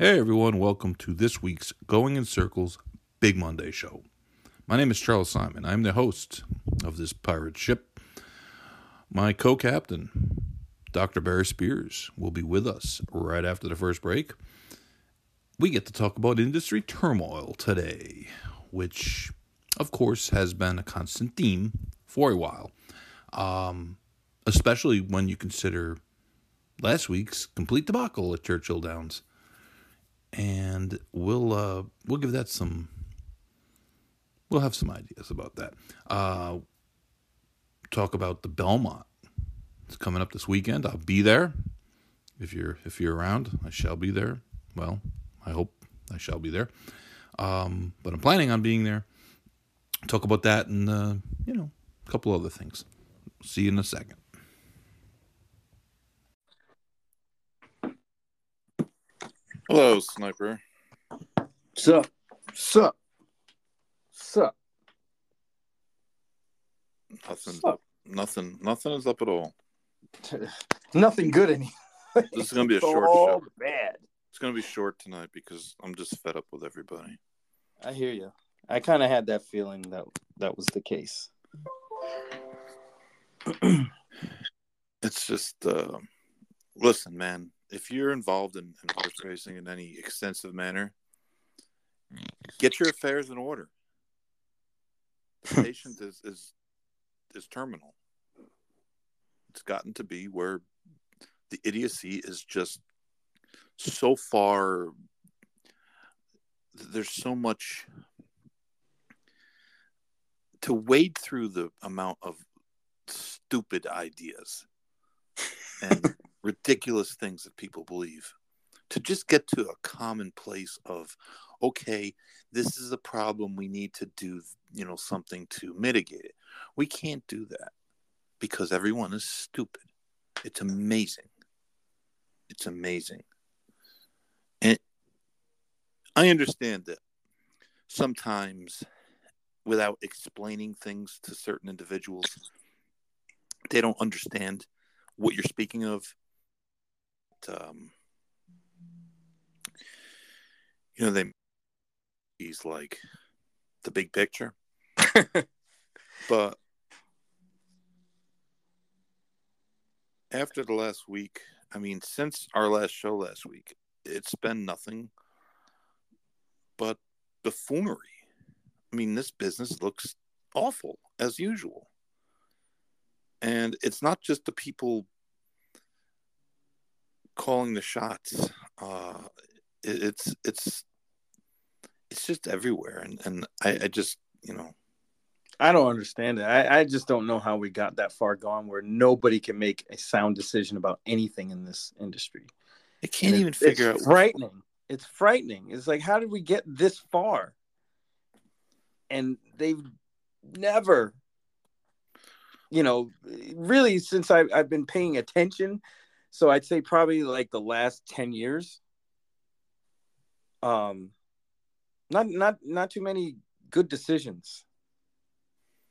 Hey everyone, welcome to this week's Going in Circles Big Monday show. My name is Charles Simon. I'm the host of this pirate ship. My co captain, Dr. Barry Spears, will be with us right after the first break. We get to talk about industry turmoil today, which, of course, has been a constant theme for a while, um, especially when you consider last week's complete debacle at Churchill Downs and we'll uh, we'll give that some. We'll have some ideas about that. Uh, talk about the Belmont. It's coming up this weekend. I'll be there. If you're if you're around, I shall be there. Well, I hope I shall be there. Um, but I'm planning on being there. Talk about that and uh, you know a couple other things. See you in a second. Hello, sniper. Sup? Sup? Sup? Nothing. Sup? Nothing. Nothing is up at all. Nothing good in here. This is gonna be a short all show. bad. It's gonna be short tonight because I'm just fed up with everybody. I hear you. I kind of had that feeling that that was the case. It's just, uh, listen, man. If you're involved in, in horse racing in any extensive manner, get your affairs in order. The patient is is is terminal. It's gotten to be where the idiocy is just so far. There's so much to wade through the amount of stupid ideas and ridiculous things that people believe. To just get to a common place of okay this is a problem we need to do you know something to mitigate it. We can't do that because everyone is stupid. It's amazing. It's amazing. And i understand that sometimes without explaining things to certain individuals they don't understand what you're speaking of um, you know they he's like the big picture. But after the last week i mean since our last show last week it's been nothing but buffoonery. I mean this business looks awful as usual. And it's not just the people calling the shots. Uh, it, it's it's it's just everywhere, and and I, I just you know I don't understand it. I, I just don't know how we got that far gone where nobody can make a sound decision about anything in this industry. I can't And even it's, figure it's out. frightening. It's frightening. It's like how did we get this far? And they've never, you know, really since I've I've been paying attention. So I'd say probably like the last ten years. Um, not not not too many good decisions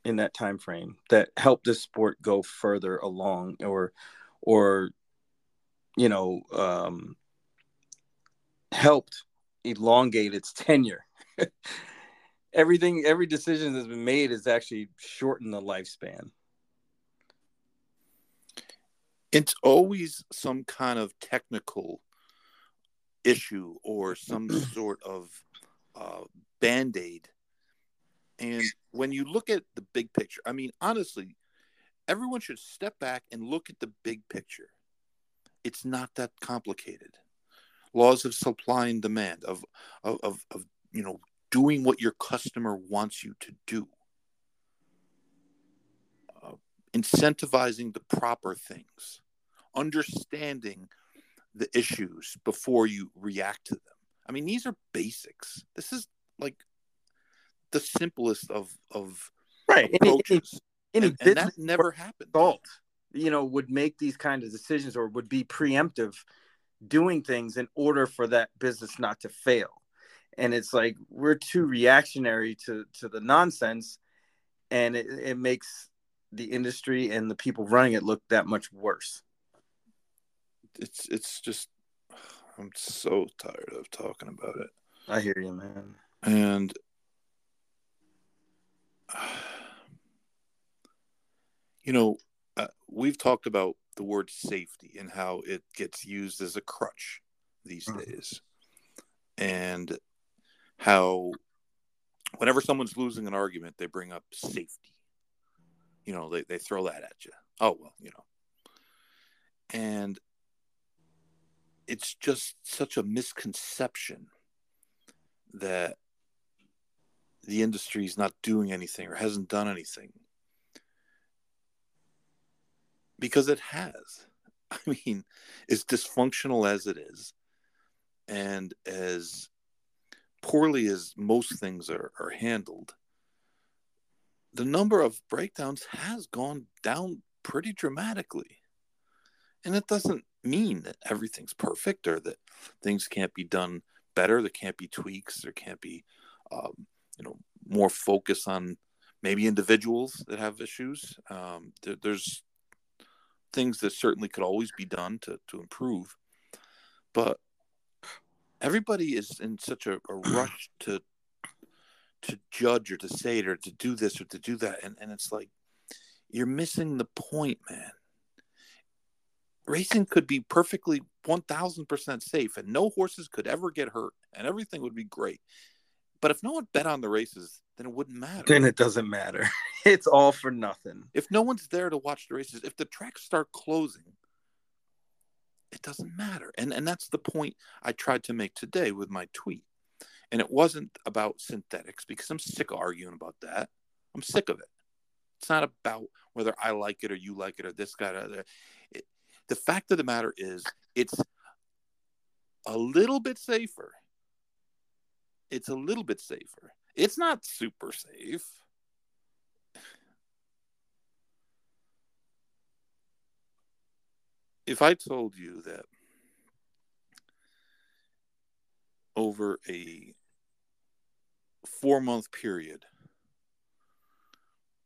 in that time frame that helped the sport go further along or or you know um helped elongate its tenure everything every decision that's been made has actually shortened the lifespan It's always some kind of technical issue or some sort of uh, band aid. And when you look at the big picture, I mean, honestly, everyone should step back and look at the big picture. It's not that complicated. Laws of supply and demand, of, of, of, of you know, doing what your customer wants you to do, incentivizing the proper things, understanding the issues before you react to them. I mean, these are basics. This is like the simplest of of right any, any, approaches, any and, and that never happened. adult you know would make these kind of decisions or would be preemptive doing things in order for that business not to fail and it's like we're too reactionary to to the nonsense and it, it makes the industry and the people running it look that much worse It's it's just I'm so tired of talking about it. I hear you, man. And you know, uh, we've talked about the word safety and how it gets used as a crutch these Mhm. days. And how whenever someone's losing an argument, they bring up safety. You know, they, they throw that at you. Oh, well, you know. And it's just such a misconception that the industry is not doing anything or hasn't done anything because it has. I mean, as dysfunctional as it is, and as poorly as most things are, are handled, the number of breakdowns has gone down pretty dramatically. And it doesn't mean that everything's perfect or that things can't be done better. There can't be tweaks. There can't be, um, you know, more focus on maybe individuals that have issues. Um, there, there's things that certainly could always be done to, to improve. But everybody is in such a, a rush to to judge or to say it or to do this or to do that. And, and it's like you're missing the point, man. Racing could be perfectly 1000% safe and no horses could ever get hurt and everything would be great. But if no one bet on the races, then it wouldn't matter. Then it doesn't matter. It's all for nothing. if no one's there to watch the races, if the tracks start closing, it doesn't matter. And and that's the point I tried to make today with my tweet. And it wasn't about synthetics because I'm sick of arguing about that. I'm sick of it. It's not about whether I like it or you like it or this guy or that. The fact of the matter is, it's a little bit safer. It's a little bit safer. It's not super safe. if I told you that over a four month period,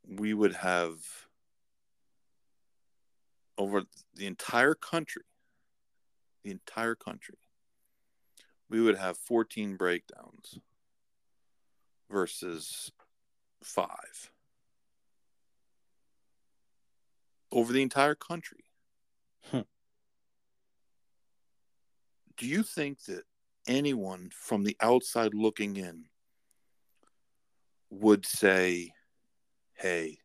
we would have over the entire country, the entire country, we would have 14 breakdowns versus five over the entire country. Hmm. do you think that anyone from the outside looking in would say, hey,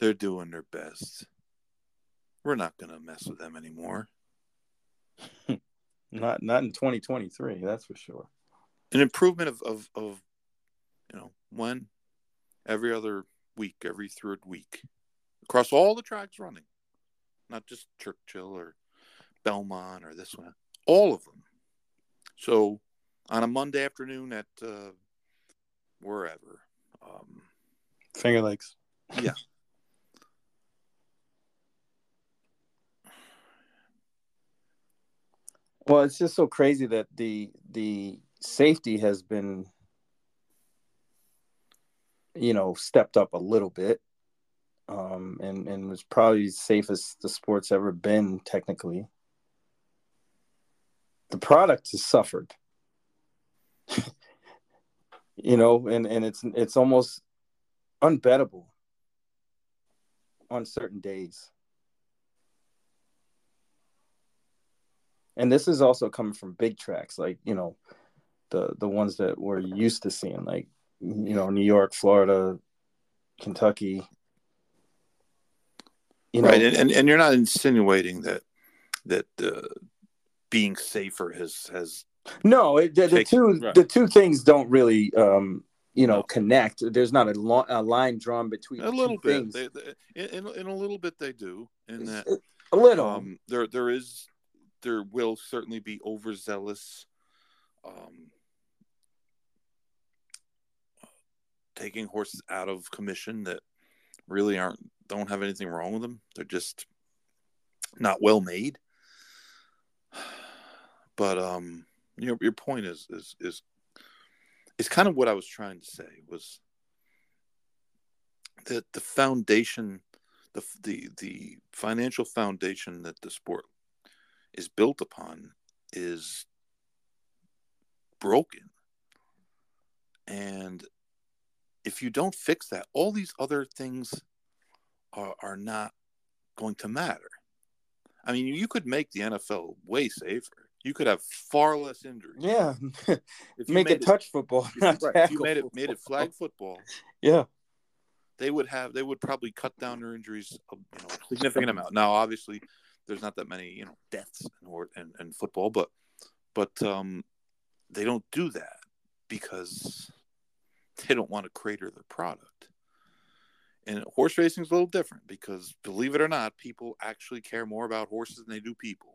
they're doing their best? We're not going to mess with them anymore. Not not in 2023, that's for sure. An improvement of, of, of you know, when every other week, every third week, across all the tracks running, not just Churchill or Belmont or this one, all of them. So on a Monday afternoon at uh, wherever, um, Finger Lakes. Yeah. Well, it's just so crazy that the the safety has been you know stepped up a little bit um and and was probably safest the sport's ever been technically the product has suffered. You know and and it's it's almost unbettable on certain days. And this is also coming from big tracks like you know the the ones that we're used to seeing like you know new york florida kentucky. You know right, and, and and you're not insinuating that that uh, being safer has has no it, the, the two right. the two things don't really um you know No. connect there's not a, lo- a line drawn between a the little bit. things. They, they, in, in a little bit, they do. In that, a little um, there there is there will certainly be overzealous um, taking horses out of commission that really aren't don't have anything wrong with them. They're just not well made. But um, you know, your point is is is is kind of what I was trying to say was that the foundation, the the the financial foundation that the sport is built upon is broken. And if you don't fix that, all these other things are, are not going to matter. I mean, you could make the NFL way safer. You could have far less injuries. Yeah. If Make made it touch football. not right, if you made it made it flag football, Yeah. they would have they would probably cut down their injuries a you know, significant amount. Now, obviously, there's not that many you know deaths in, or- in, in football, but but um, they don't do that because they don't want to crater their product. And horse racing is a little different because, believe it or not, people actually care more about horses than they do people,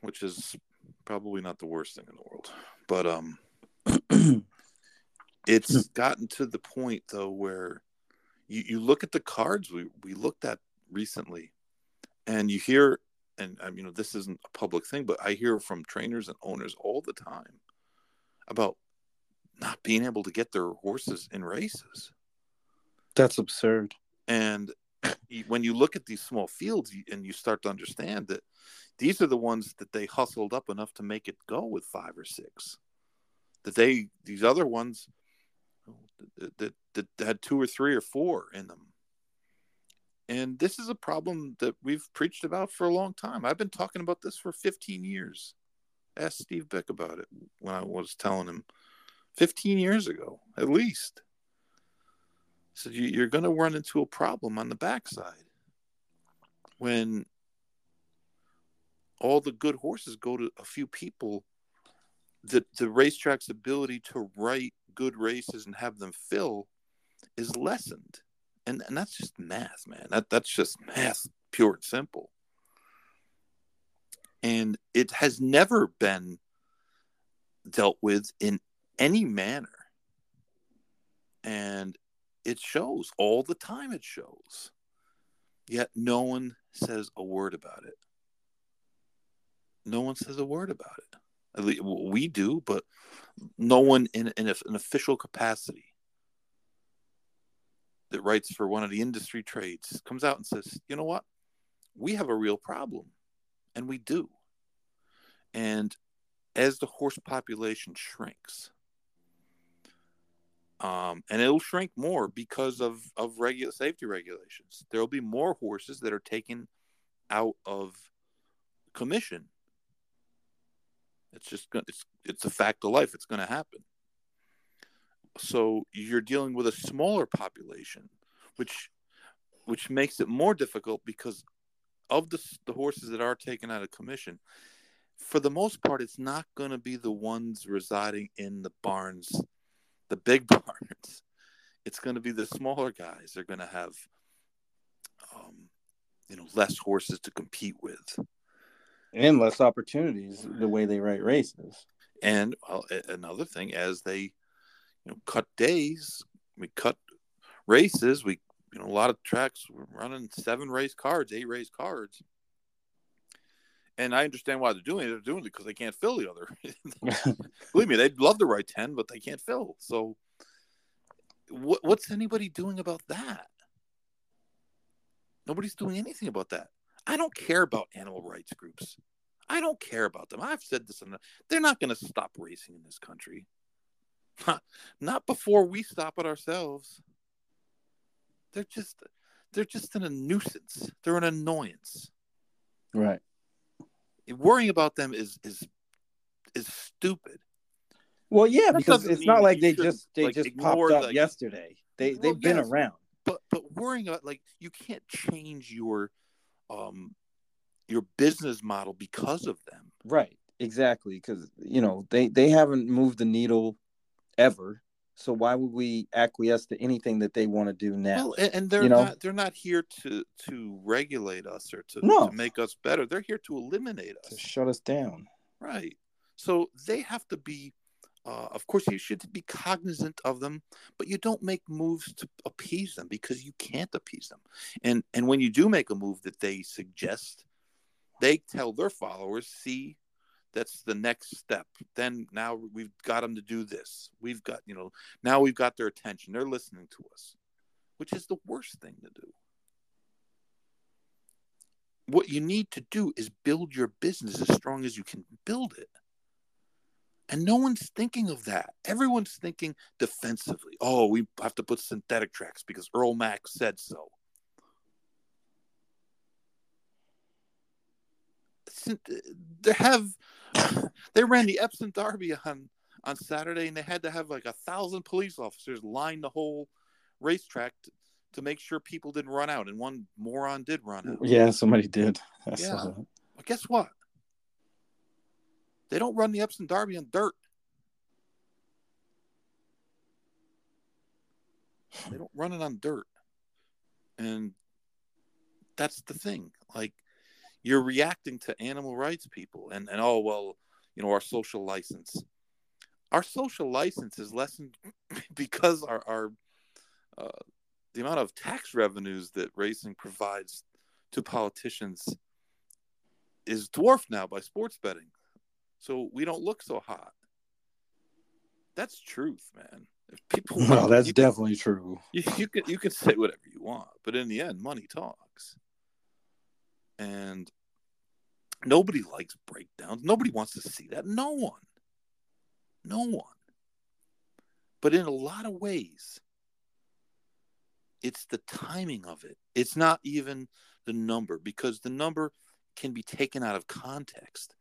which is probably not the worst thing in the world. But um, it's gotten to the point though where you, you look at the cards we, we looked at recently and you hear and I mean, you know this isn't a public thing but i hear from trainers and owners all the time about not being able to get their horses in races That's absurd. and when you look at these small fields and you start to understand that these are the ones that they hustled up enough to make it go with five or six. That they these other ones that, that, that had two or three or four in them. And this is a problem that we've preached about for a long time. I've been talking about this for 15 years. Ask steve Beck about it when i was telling him 15 years ago at least. So you, you're going to run into a problem on the backside. When all the good horses go to a few people. The the racetrack's ability to write good races and have them fill is lessened, and and that's just math, man. That that's just math, pure and simple. And it has never been dealt with in any manner. And it shows all the time it shows yet no one says a word about it no one says a word about it At least, we do but no one in, in a- an official capacity that writes for one of the industry trades comes out and says you know what we have a real problem and we do and as the horse population shrinks um, and it'll shrink more because of of regular safety regulations. There will be more horses that are taken out of commission. It's just it's it's a fact of life. It's going to happen. So you're dealing with a smaller population, which which makes it more difficult because of the the horses that are taken out of commission. For the most part, it's not going to be the ones residing in the barns the big barns. It's going to be the smaller guys. They're going to have, um, you know, less horses to compete with. And less opportunities the way they write races. And well, another thing, as they, you know, cut days, we cut races. We, you know, a lot of tracks were running seven race cards, eight race cards. And I understand why they're doing it. They're doing it because they can't fill the other. Believe me, they'd love to write 10, but they can't fill. So, what, what's anybody doing about that? Nobody's doing anything about that. I don't care about animal rights groups. I don't care about them. I've said this, and they're not going to stop racing in this country. Not, not before we stop it ourselves. They're just, they're just an, a nuisance. They're an annoyance. right. Worrying about them is is is stupid. Well, yeah, That because it's not like they just they like, just popped up the- yesterday. They Well, they've been around. but but worrying about like you can't change your um your business model because of them Right. Exactly. Because you know they they haven't moved the needle ever. So why would we acquiesce to anything that they want to do now? well and, and they're You know? not they're not here to to regulate us or to, No. to make us better they're here to eliminate us. to shut us down. right so they have to be uh, of course you should be cognizant of them but you don't make moves to appease them because you can't appease them. And and when you do make a move that they suggest they tell their followers see that's the next step. Then now we've got them to do this. We've got you know now we've got their attention. They're listening to us which is the worst thing to do. What you need to do is build your business as strong as you can build it And no one's thinking of that. Everyone's thinking defensively. Oh, we have to put synthetic tracks because Earle Mack said so. They have they ran the Epsom Derby on on Saturday, and they had to have like a thousand police officers line the whole racetrack to, to make sure people didn't run out. And one moron did run out. Yeah, somebody did. I yeah. Guess what? They don't run the Epsom Derby on dirt. They don't run it on dirt. And that's the thing. Like you're reacting to animal rights people and, and oh well, you know, our social license. Our social license is lessened because our, our uh, the amount of tax revenues that racing provides to politicians is dwarfed now by sports betting so we don't look so hot. That's truth, man. If people, well, that's definitely can, true. You, you can you can say whatever you want, but in the end, money talks. And nobody likes breakdowns. Nobody wants to see that. No one. No one. But in a lot of ways, it's the timing of it. It's not even the number because the number can be taken out of context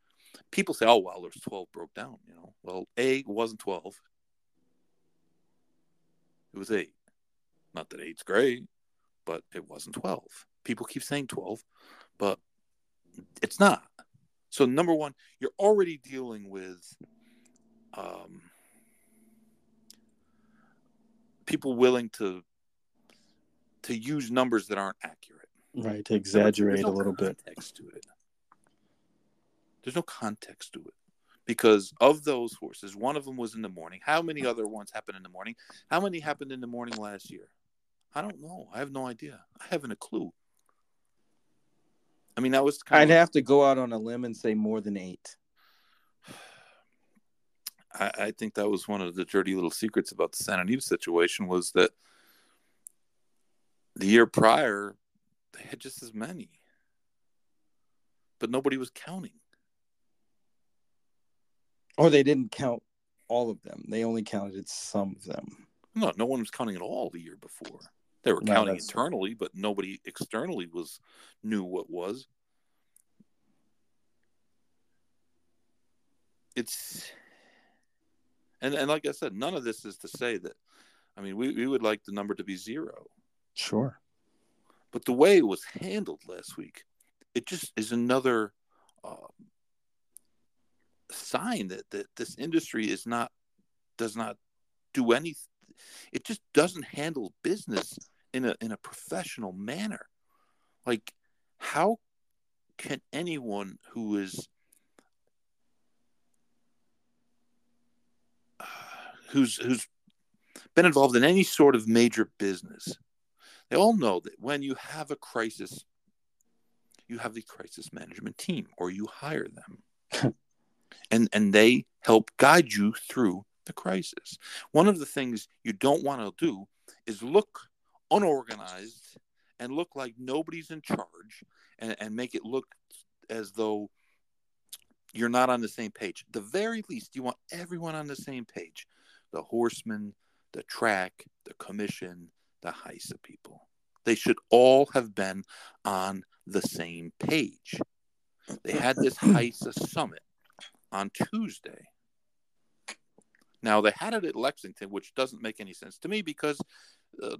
people say, "Oh, well, there's 12 broke down." You know, well, a wasn't 12; it was eight. Not that eight's great, but it wasn't 12. People keep saying 12, but it's not. So, number one, you're already dealing with um, people willing to to use numbers that aren't accurate. Right, to exaggerate a little bit. To it. There's no context to it because of those horses, one of them was in the morning. How many other ones happened in the morning? How many happened in the morning last year? I don't know. I have no idea. I haven't a clue. I mean, that was. I'd of, have to go out on a limb and say more than eight. I, I, think that was one of the dirty little secrets about the Santa Anita situation was that the year prior they had just as many, but nobody was counting. Or they didn't count all of them. They only counted some of them. No, no one was counting at all the year before. They were no, counting internally, but nobody externally was knew what was. It's and and like I said, none of this is to say that. I mean, we, we would like the number to be zero. Sure. But the way it was handled last week, it just is another uh, sign that, that this industry is not does not do anything it just doesn't handle business in a in a professional manner. Like how can anyone who is uh, who's who's been involved in any sort of major business they all know that when you have a crisis you have the crisis management team or you hire them and and they help guide you through the crisis. One of the things you don't want to do is look unorganized and look like nobody's in charge and, and make it look as though you're not on the same page. The very least, you want everyone on the same page. The horsemen, the track, the commission, the HISA people. They should all have been on the same page. They had this HISA summit on Tuesday. Now they had it at Lexington, which doesn't make any sense to me because uh,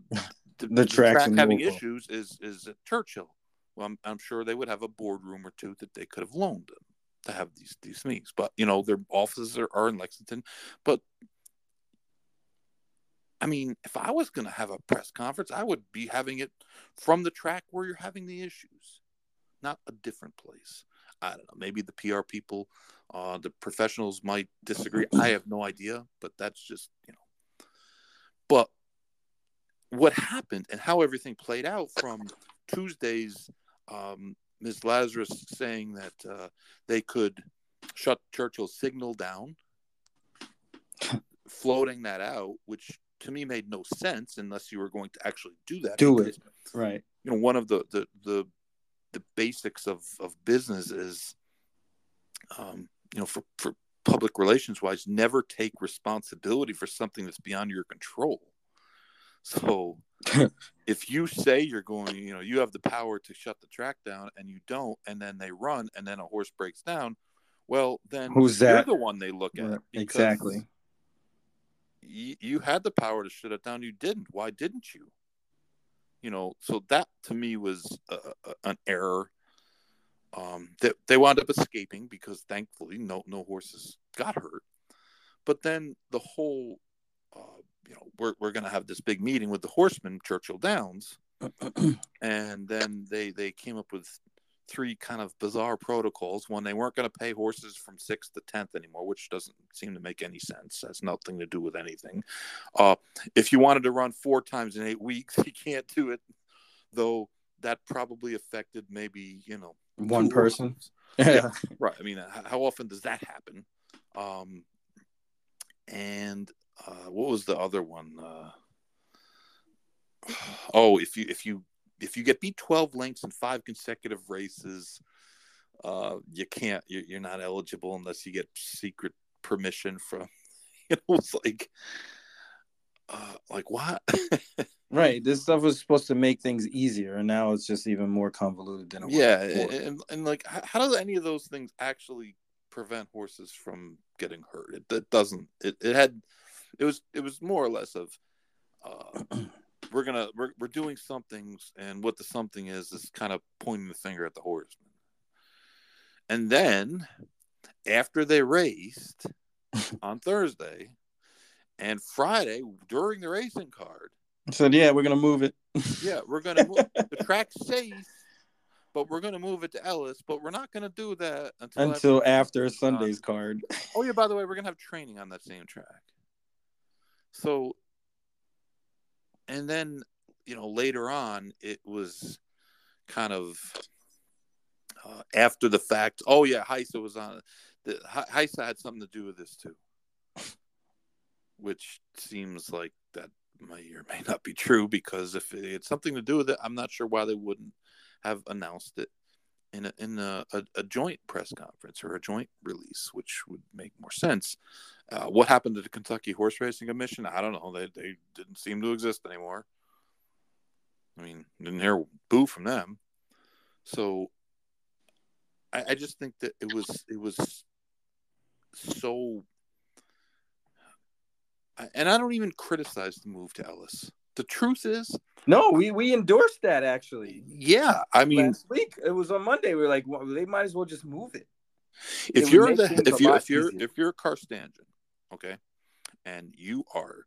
the, the, track having issues is is at Churchill. Well, I'm, I'm, sure they would have a boardroom or two that they could have loaned them to have these these meetings. But you know, their offices are, are in Lexington. But I mean, if I was going to have a press conference, I would be having it from the track where you're having the issues, not a different place. I don't know. Maybe the PR people uh, the professionals might disagree. I have no idea, but that's just, you know. But what happened and how everything played out from Tuesday's um, Ms. Lazarus saying that uh, they could shut Churchill's signal down, floating that out, which to me made no sense unless you were going to actually do that. Do it right. You know, one of the the the, the basics of of business is um, you know, for, for public relations wise, never take responsibility for something that's beyond your control. So if you say you're going, you know, you have the power to shut the track down and you don't, and then they run and then a horse breaks down, well, then Who's you're that? the one they look at. Exactly. You, you had the power to shut it down. You didn't. Why didn't you? You know, so that to me was a, a, an error. Um, that they wound up escaping because thankfully no no horses got hurt. But then the whole, uh, you know, we're we're gonna have this big meeting with the horsemen, Churchill Downs, and then they they came up with three kind of bizarre protocols. One, they weren't going to pay horses from sixth to tenth anymore, which doesn't seem to make any sense. Has nothing to do with anything. Uh, if you wanted to run four times in eight weeks, you can't do it. Though that probably affected maybe you know One person. Yeah. Right. I mean, how often does that happen? Um, and uh, what was the other one? Uh, oh, if you if you if you get beat twelve lengths in five consecutive races, uh, you can't. You're, you're not eligible unless you get secret permission from. You know, it's like, uh, like what? Right. This stuff was supposed to make things easier, and now it's just even more convoluted than it was. yeah, and, and like, how, how does any of those things actually prevent horses from getting hurt? It, it doesn't. It, it had, it was it was more or less of, uh, we're gonna we're we're doing something, and what the something is is kind of pointing the finger at the horseman. And then, after they raced on Thursday, and Friday during the racing card, I said, "Yeah, we're gonna move it." yeah, we're gonna move the track's safe, but we're gonna move it to Ellis. But we're not gonna do that until Until after Sunday's done. Sunday's card. Oh yeah, by the way, we're gonna have training on that same track. So, and then you know later on, it was kind of uh, after the fact. Oh yeah, HISA was on. The HISA had something to do with this too, which seems like that may or may not be true because if it had something to do with it, I'm not sure why they wouldn't have announced it in a, in a, a, a joint press conference or a joint release, which would make more sense. Uh, what happened to the Kentucky Horse Racing Commission? I don't know. They they didn't seem to exist anymore. I mean, didn't hear boo from them. So I, I just think that it was it was so and I don't even criticize the move to Ellis. The truth is, No, we we endorsed that actually yeah, I mean, last week. It was on Monday. We were like, well, they might as well just move it. it if would you're the if you if you're easier. if you're a Carstanjen, okay, and you are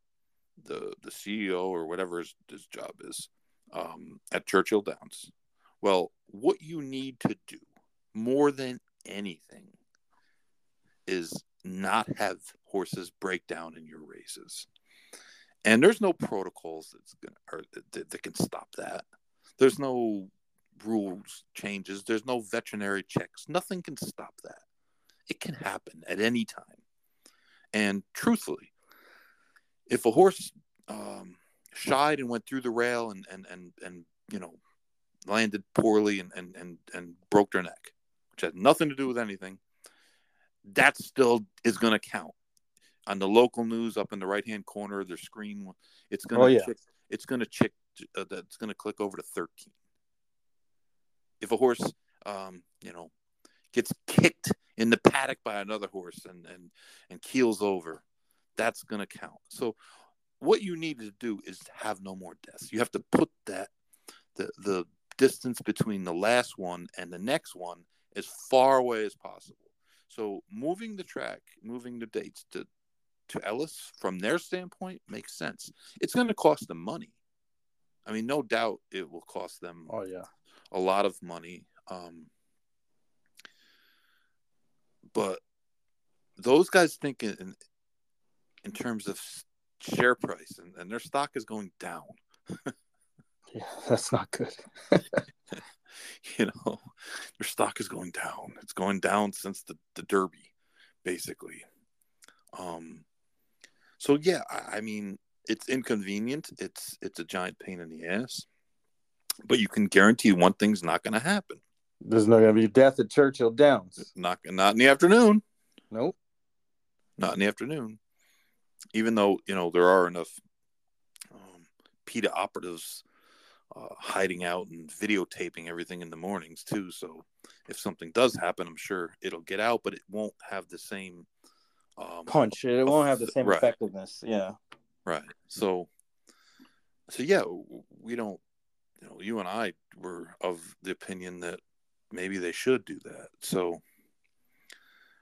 the the CEO or whatever his, his job is um, at Churchill Downs, well, what you need to do more than anything is not have horses break down in your races. And there's no protocols that's gonna or that, that can stop that. There's no rules changes. There's no veterinary checks. Nothing can stop that. It can happen at any time. And truthfully, if a horse um, shied and went through the rail and and and and you know landed poorly and and and, and broke their neck, which has nothing to do with anything, that still is going to count on the local news up in the right hand corner of their screen. It's going to Oh, yeah. chick, it's going to chick uh, that's going to click over to thirteen. If a horse, um, you know, gets kicked in the paddock by another horse and and and keels over, that's going to count. So what you need to do is have no more deaths. You have to put that the the distance between the last one and the next one as far away as possible. So moving the track, moving the dates to to Ellis from their standpoint makes sense. It's going to cost them money. I mean, no doubt it will cost them Oh yeah. a lot of money. Um, but those guys think in in terms of share price, and, and their stock is going down. Yeah, that's not good. You know, their stock is going down. It's going down since the, the Derby, basically. Um, so yeah, I, I mean, it's inconvenient. It's it's a giant pain in the ass. But you can guarantee one thing's not going to happen. There's not gonna be death at Churchill Downs. Not not in the afternoon. Nope. not in the afternoon. Even though you know there are enough um, PETA operatives uh, hiding out and videotaping everything in the mornings too. So if something does happen, I'm sure it'll get out, but it won't have the same um, punch. It won't have the same Right. effectiveness. Yeah. Right. So, so yeah, we don't. You know, you and I were of the opinion that maybe they should do that. So,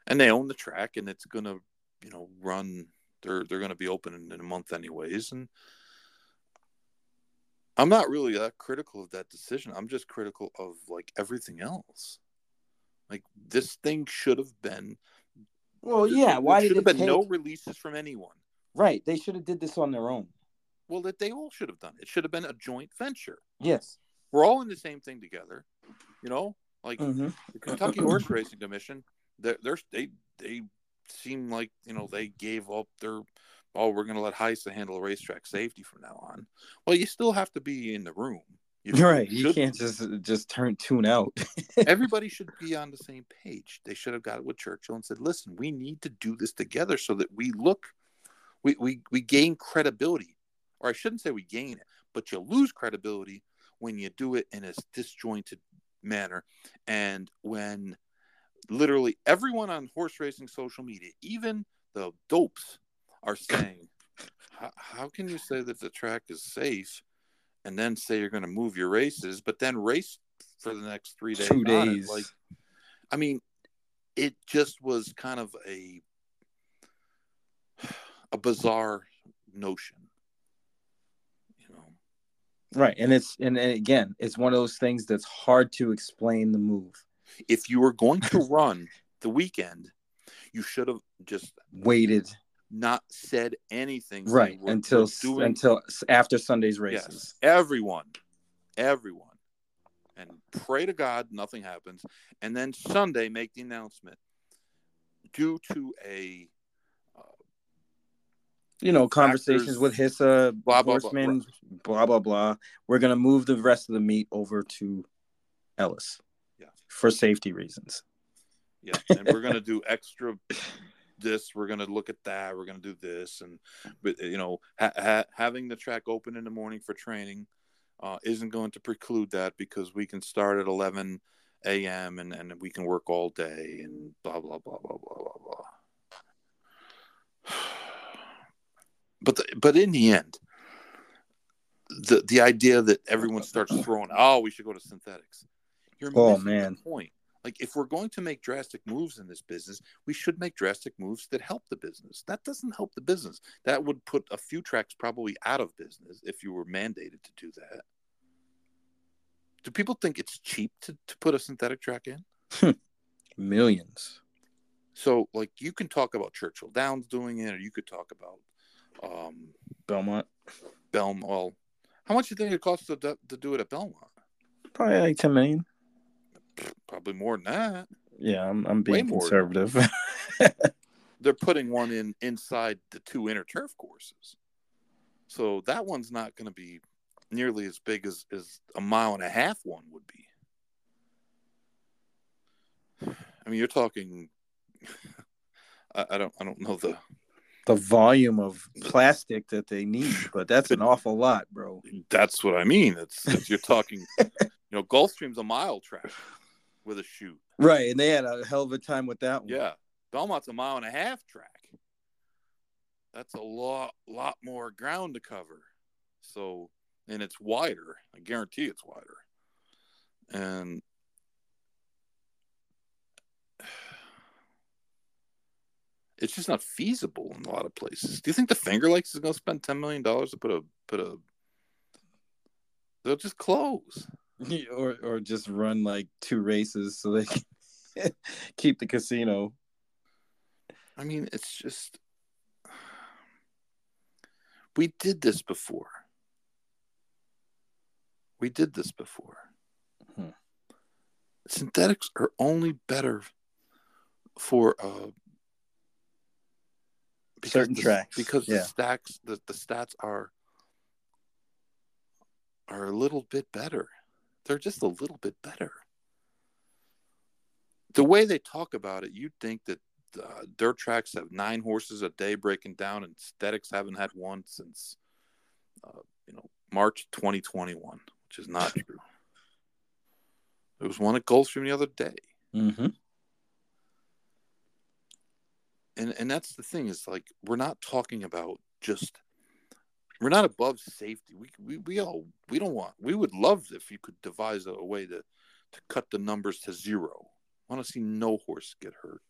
and they own the track, and it's gonna, you know, run. They're they're gonna be open in, in a month anyways, and I'm not really that critical of that decision. I'm just critical of like everything else. Like this thing should have been. Well, yeah. Why should did have it been take... no releases from anyone? Right. They should have did this on their own. Well, that they all should have done. It should have been a joint venture. Yes. we're all in the same thing together. You know, like Mm-hmm. the Kentucky Horse Racing Commission, they're, they're they they seem like you know they gave up their oh we're going to let HISA handle racetrack safety from now on. Well, you still have to be in the room. you're Right. You can't just just turn tune out. Everybody should be on the same page. They should have got it with Churchill and said, "Listen, we need to do this together so that we look, we we we gain credibility, or I shouldn't say we gain it, but you lose credibility when you do it in a disjointed manner, and when literally everyone on horse racing social media, even the dopes, are saying, "How- "How can you say that the track is safe?" And then say you're going to move your races, but then race for the next three days. Two days. Like, I mean, it just was kind of a a bizarre notion. Right. And it's and, and again, it's one of those things that's hard to explain the move. if you were going to run the weekend, you should have just Waited not said anything. right until doing until after Sunday's races. yes, everyone, everyone, and pray to God nothing happens, and then Sunday make the announcement due to a You know, conversations Factors, with HISA, blah, blah, blah, blah, blah, blah. We're gonna move the rest of the meet over to Ellis. Yeah. For safety reasons. Yeah, and we're gonna do extra this. We're gonna look at that. We're gonna do this, and but you know, ha- ha- having the track open in the morning for training uh, isn't going to preclude that because we can start at 11 a.m. and and we can work all day and blah blah blah blah blah blah blah. But the, but in the end, the the idea that everyone starts throwing, oh, we should go to synthetics. You're Oh, man. the point. Like if we're going to make drastic moves in this business, we should make drastic moves that help the business. That doesn't help the business. That would put a few tracks probably out of business if you were mandated to do that. Do people think it's cheap to, to put a synthetic track in? Millions. So like you can talk about Churchill Downs doing it, or you could talk about um Belmont. Belmont. Well, how much do you think it costs to, to do it at Belmont? Probably like ten million. Probably more than that. Yeah, I'm I'm being more. conservative. They're putting one in inside the two inner turf courses, so that one's not going to be nearly as big as as a mile and a half one would be. I mean, you're talking. I, I don't. I don't know the. The volume of plastic that they need, but that's an awful lot, bro. That's what I mean. It's, it's you're talking. You know, Gulfstream's a mile track with a chute. Right, and they had a hell of a time with that one. Yeah, Belmont's a mile and a half track. That's a lot, lot more ground to cover. So, and it's wider. I guarantee it's wider. And it's just not feasible in a lot of places. Do you think the Finger Lakes is going to spend ten million dollars to put a put a? They'll just close. or or just run like two races so they can keep the casino. I mean, it's just we did this before. We did this before. Hmm. Synthetics are only better for uh because Certain the- tracks, because yeah. the stacks the, the stats are are a little bit better. They're just a little bit better. The way they talk about it, you'd think that uh, dirt tracks have nine horses a day breaking down, and aesthetics haven't had one since uh, you know March 2021, which is not true. There was one at Gulfstream the other day. Mm-hmm. And and that's the thing is like we're not talking about just we're not above safety. We we, we all we don't want we would love if you could devise a, a way to to cut the numbers to zero. I want to see no horse get hurt.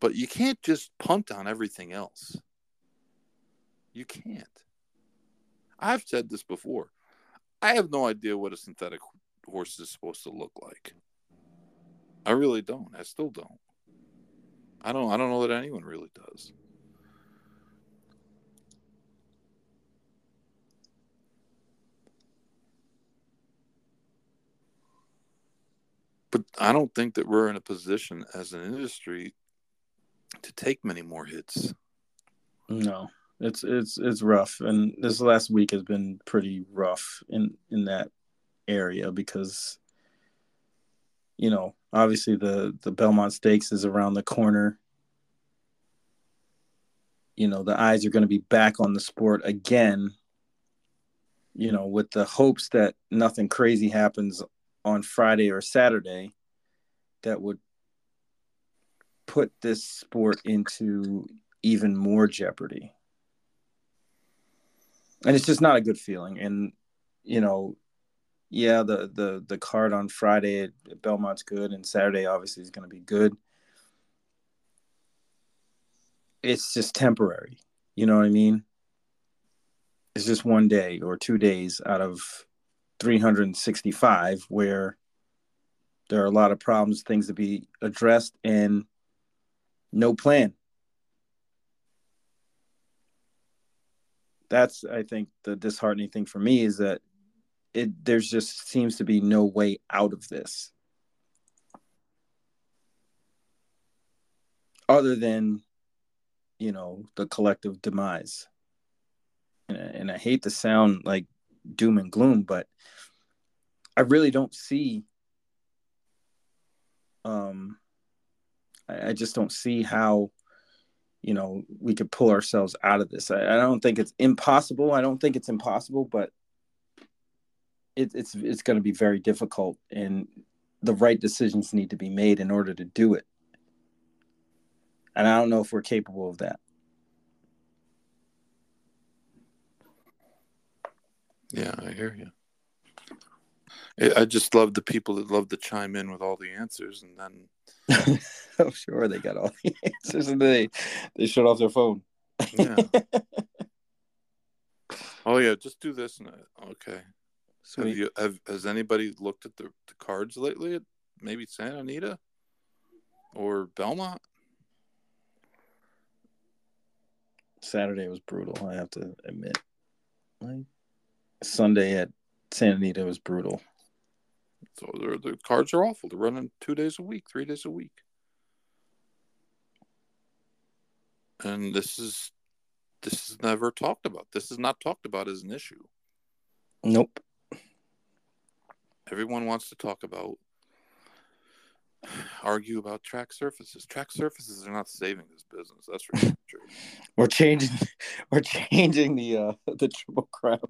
But you can't just punt on everything else. You can't. I've said this before. I have no idea what a synthetic horse is supposed to look like. I really don't. I still don't I don't I don't know that anyone really does. But I don't think that we're in a position as an industry to take many more hits. No, it's it's it's rough, and this last week has been pretty rough in in that area because you know obviously the the Belmont Stakes is around the corner. You know the eyes are going to be back on the sport again. You know, with the hopes that nothing crazy happens on Friday or Saturday that would put this sport into even more jeopardy. And it's just not a good feeling. And, you know, yeah, the the the card on Friday at, Belmont's good and Saturday obviously is going to be good. It's just temporary. You know what I mean? It's just one day or two days out of 365 where there are a lot of problems, things to be addressed, and no plan. That's, I think, the disheartening thing for me is that it there's just seems to be no way out of this. Other than you know the collective demise. And, and i hate to sound like doom and gloom but i really don't see um I, I just don't see how you know we could pull ourselves out of this. I, I don't think it's impossible. I don't think it's impossible but it, it's it's going to be very difficult and the right decisions need to be made in order to do it and i don't know if we're capable of that Yeah, I hear you. I just love the people that love to chime in with all the answers, and then i'm sure they got all the answers and they they shut off their phone yeah. oh yeah, just do this and uh, okay. Have you have has anybody looked at the, the cards lately? At maybe Santa Anita or Belmont? saturday was brutal i have to admit like sunday at santa anita was brutal So they're, the cards are awful. They're running two days a week, three days a week, and this is this is never talked about. This is not talked about as an issue. nope Everyone wants to talk about argue about track surfaces. Track surfaces are not saving this business. That's for sure. we're changing we're changing the uh the triple crown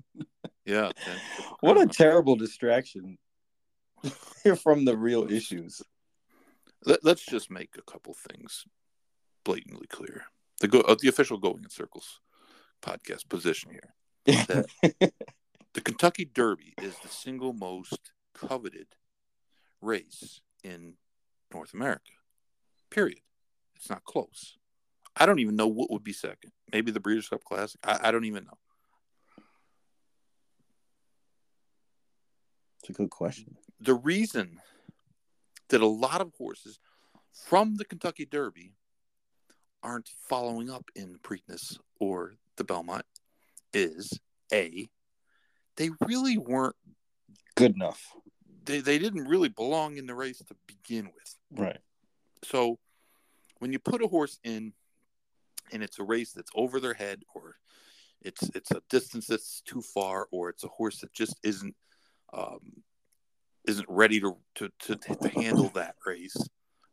Yeah. Jen, what a terrible distraction from the real issues Let, us just make a couple things blatantly clear. The go uh, the official Going in Circles podcast position here. The Kentucky Derby is the single most coveted race in North America. Period. It's not close. I don't even know what would be second. Maybe the Breeders' Cup Classic. I, I don't even know. it's a good question the reason that a lot of horses from the Kentucky Derby aren't following up in Preakness or the Belmont is a they really weren't good enough they, they didn't really belong in the race to begin with. right So when you put a horse in and it's a race that's over their head or it's it's a distance that's too far or it's a horse that just isn't um, isn't ready to, to, to, to handle that race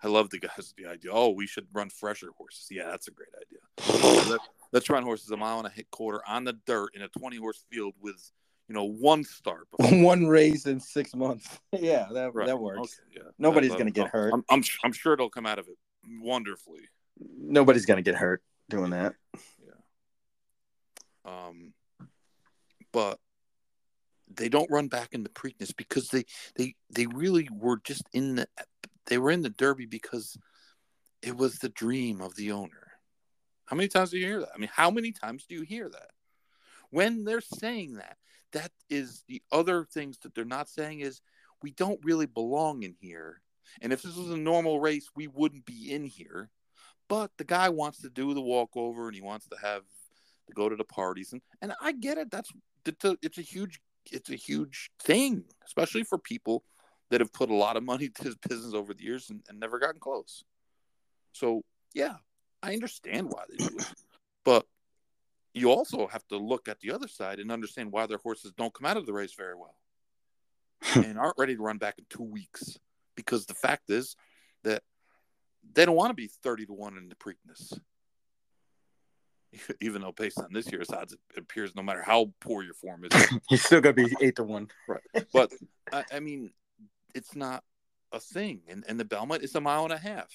I love the guys the idea. Oh, we should run fresher horses. Yeah, that's a great idea. Let, let's run horses a mile and a quarter on the dirt in a 20 horse field with you know one start. One race in six months. yeah, that Right. that works. Okay, yeah. Nobody's That- gonna get hurt. I'm, I'm I'm sure it'll come out of it wonderfully. Nobody's gonna get hurt doing that. Yeah. Um, but they don't run back in the Preakness because they they they really were just in the they were in the Derby because it was the dream of the owner. How many times do you hear that? I mean, how many times do you hear that? When they're saying that, that is the other things that they're not saying is we don't really belong in here. And if this was a normal race, we wouldn't be in here. But the guy wants to do the walkover and he wants to have to go to the parties and and I get it. That's it's a, it's a huge it's a huge thing, especially for people that have put a lot of money to his business over the years and, and never gotten close. So yeah, I understand why they do it, but you also have to look at the other side and understand why their horses don't come out of the race very well hmm. and aren't ready to run back in two weeks because the fact is that they don't want to be 30 to 1 in the Preakness. Even though, based on this year's odds, it appears no matter how poor your form is. He's still gonna be eight to one. Right. but I, I mean, it's not a thing. And, and the Belmont is a mile and a half.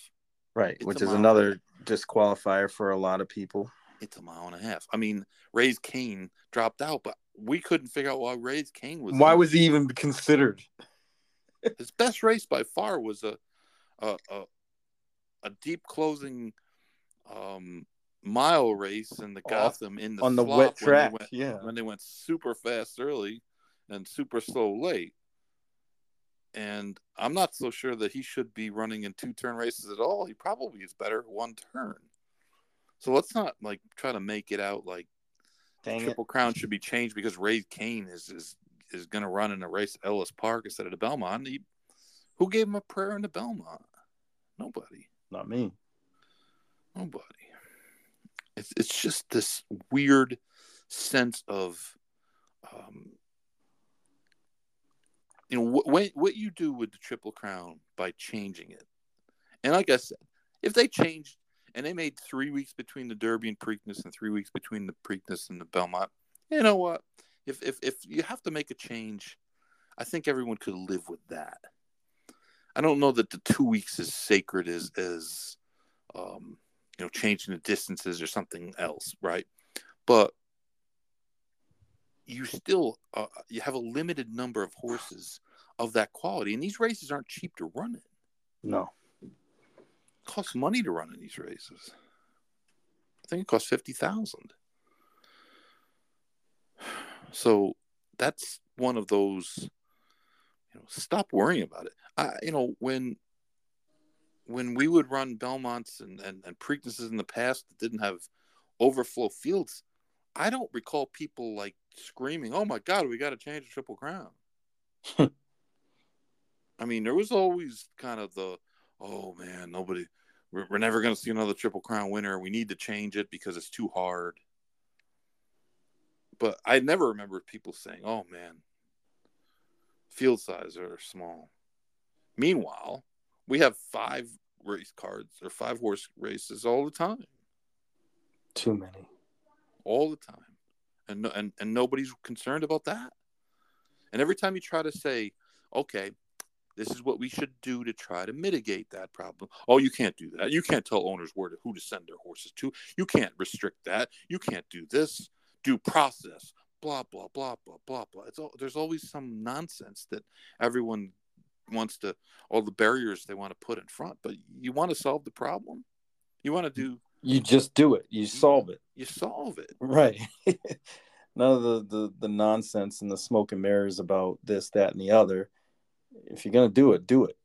Right, It's which is another disqualifier for a lot of people. It's a mile and a half. I mean, Raise Cain dropped out, but we couldn't figure out why Raise Cain was. Why was he even considered? his best race by far was a a a, a deep closing um, mile race in the Gotham in the on the wet when track? went- Yeah, when they went super fast early and super slow late. And I'm not so sure that he should be running in two turn races at all. He probably is better one turn. So let's not like try to make it out like dang it. Triple Crown should be changed because Raise Cain is is is going to run in a race at Ellis Park instead of the Belmont. He, who gave him a prayer in the Belmont? Nobody. Not me. Nobody. It's it's just this weird sense of, um, you know, what what what you do with the Triple Crown by changing it, and like I said, if they changed and they made three weeks between the Derby and Preakness and three weeks between the Preakness and the Belmont, you know what? If if if you have to make a change, I think everyone could live with that. I don't know that the two weeks is sacred as as um, you know changing the distances or something else, right? But you still uh, you have a limited number of horses of that quality, and these races aren't cheap to run in. No. Costs money to run in these races. I think it costs fifty thousand. So that's one of those. You know, stop worrying about it. I, you know, when when we would run Belmonts and, and, and Preaknesses in the past that didn't have overflow fields, I don't recall people like screaming, "Oh my God, we got to change the Triple Crown." I mean, there was always kind of the, "Oh man, nobody, we're, we're never going to see another Triple Crown winner. We need to change it because it's too hard." But I never remember people saying, "Oh man, field size are small." Meanwhile, we have five race cards or five horse races all the time, Too many. all the time, and and and nobody's concerned about that. And every time you try to say, "Okay, this is what we should do to try to mitigate that problem," oh, you can't do that. You can't tell owners where to who to send their horses to. You can't restrict that. You can't do this. Due process. Blah blah blah blah blah blah. It's all, there's always some nonsense that everyone wants to all the barriers they want to put in front but you want to solve the problem you want to do You just do it. You solve it. you solve it Right. None of the, the the nonsense and the smoke and mirrors about this, that, and the other. If you're gonna do it, do it.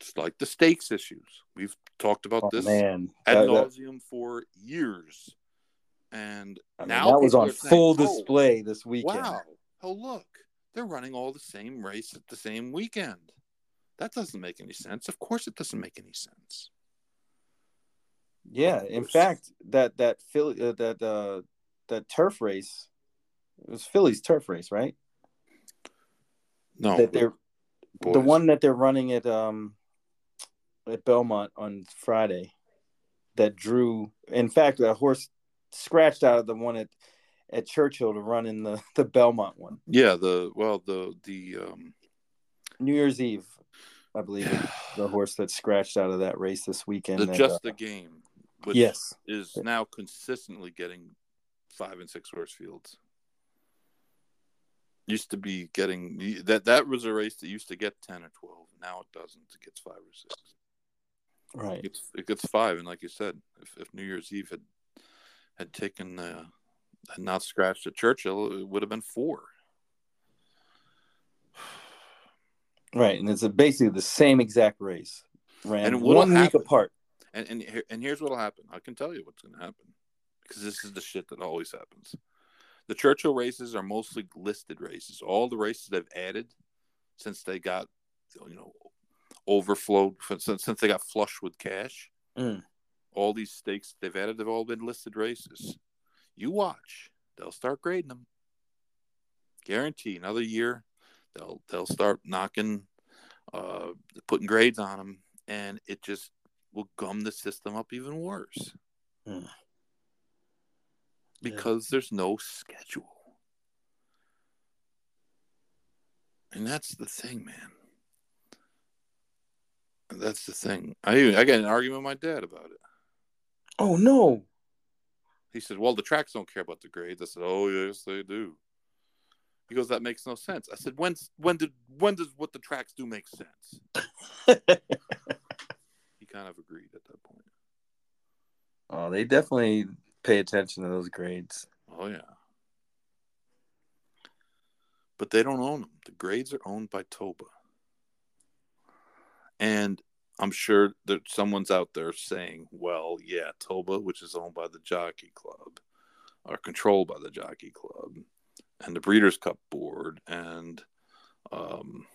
It's like the stakes issues. We've talked about Oh this man, ad nauseum for years. And I mean, now that was on are saying, full "Oh, display this weekend. wow. Oh look. They're running all the same race at the same weekend. That doesn't make any sense. Of course it doesn't make any sense. Yeah, in fact, that that Philly uh, that uh that turf race, it was Philly's turf race, right? no. That they're the one that they're running at um at Belmont on Friday that drew. In fact, a horse scratched out of the one at at Churchill to run in the the Belmont one. Yeah, the well, the the um, New Year's Eve, I believe, the horse that scratched out of that race this weekend. the that, just uh, the game, which yes, is now consistently getting five and six horse fields. Used to be getting that that was a race that used to get ten or twelve. Now it doesn't. It gets five or six. right. It gets, it gets five, and like you said, if, if New Year's Eve had had taken uh, had not scratched at Churchill, it would have been four. Right, and it's a, basically the same exact race. Ran And one week happen- apart. And and and here's what'll happen. I can tell you what's going to happen because this is the shit that always happens. The Churchill races are mostly listed races. All the races they've added since they got you know overflowed since since they got flush with cash. Mm. All these stakes they've added have all been listed races. You watch, they'll start grading them. Guarantee another year, they'll they'll start knocking, uh, putting grades on them, and it just will gum the system up even worse Hmm. Because there's no schedule. And that's the thing, man. That's the thing. I I got an argument with my dad about it. Oh no! He said, "Well, the tracks don't care about the grades." I said, "Oh, yes, they do." He goes, "That makes no sense." I said, "When when did when does what the tracks do make sense?" He kind of agreed at that point. oh, they definitely pay attention to those grades. Oh yeah. But they don't own them. The grades are owned by TOBA. And I'm sure that someone's out there saying, well, yeah, TOBA, which is owned by the Jockey Club, are controlled by the Jockey Club and the Breeders' Cup Board and um,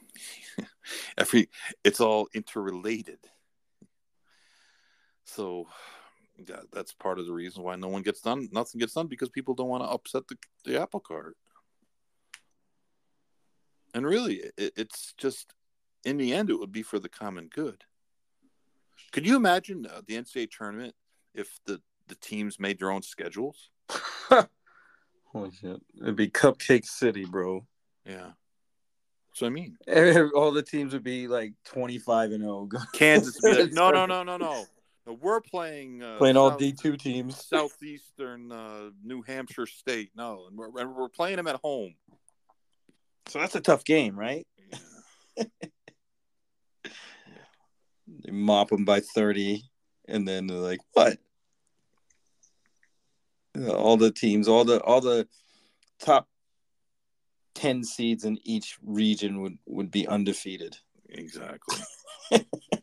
every it's all interrelated. So that, that's part of the reason why no one gets done. Nothing gets done because people don't want to upset the, the apple cart. And really, it, it's just in the end, it would be for the common good. Could you imagine uh, the NCAA tournament if the the teams made their own schedules? Holy shit! It'd be Cupcake City, bro. Yeah, that's what I mean. All the teams would be like twenty-five and oh. zero. Kansas would be like, no, no, no, no, no. No, We're playing uh, Playing all D two teams. southeastern uh, New Hampshire State. No, and we're, and we're playing them at home. So that's a tough game, right? Yeah. They mop them by thirty, and then they're like, "What?" Uh, All the teams, all the all the top ten seeds in each region would would be undefeated. Exactly.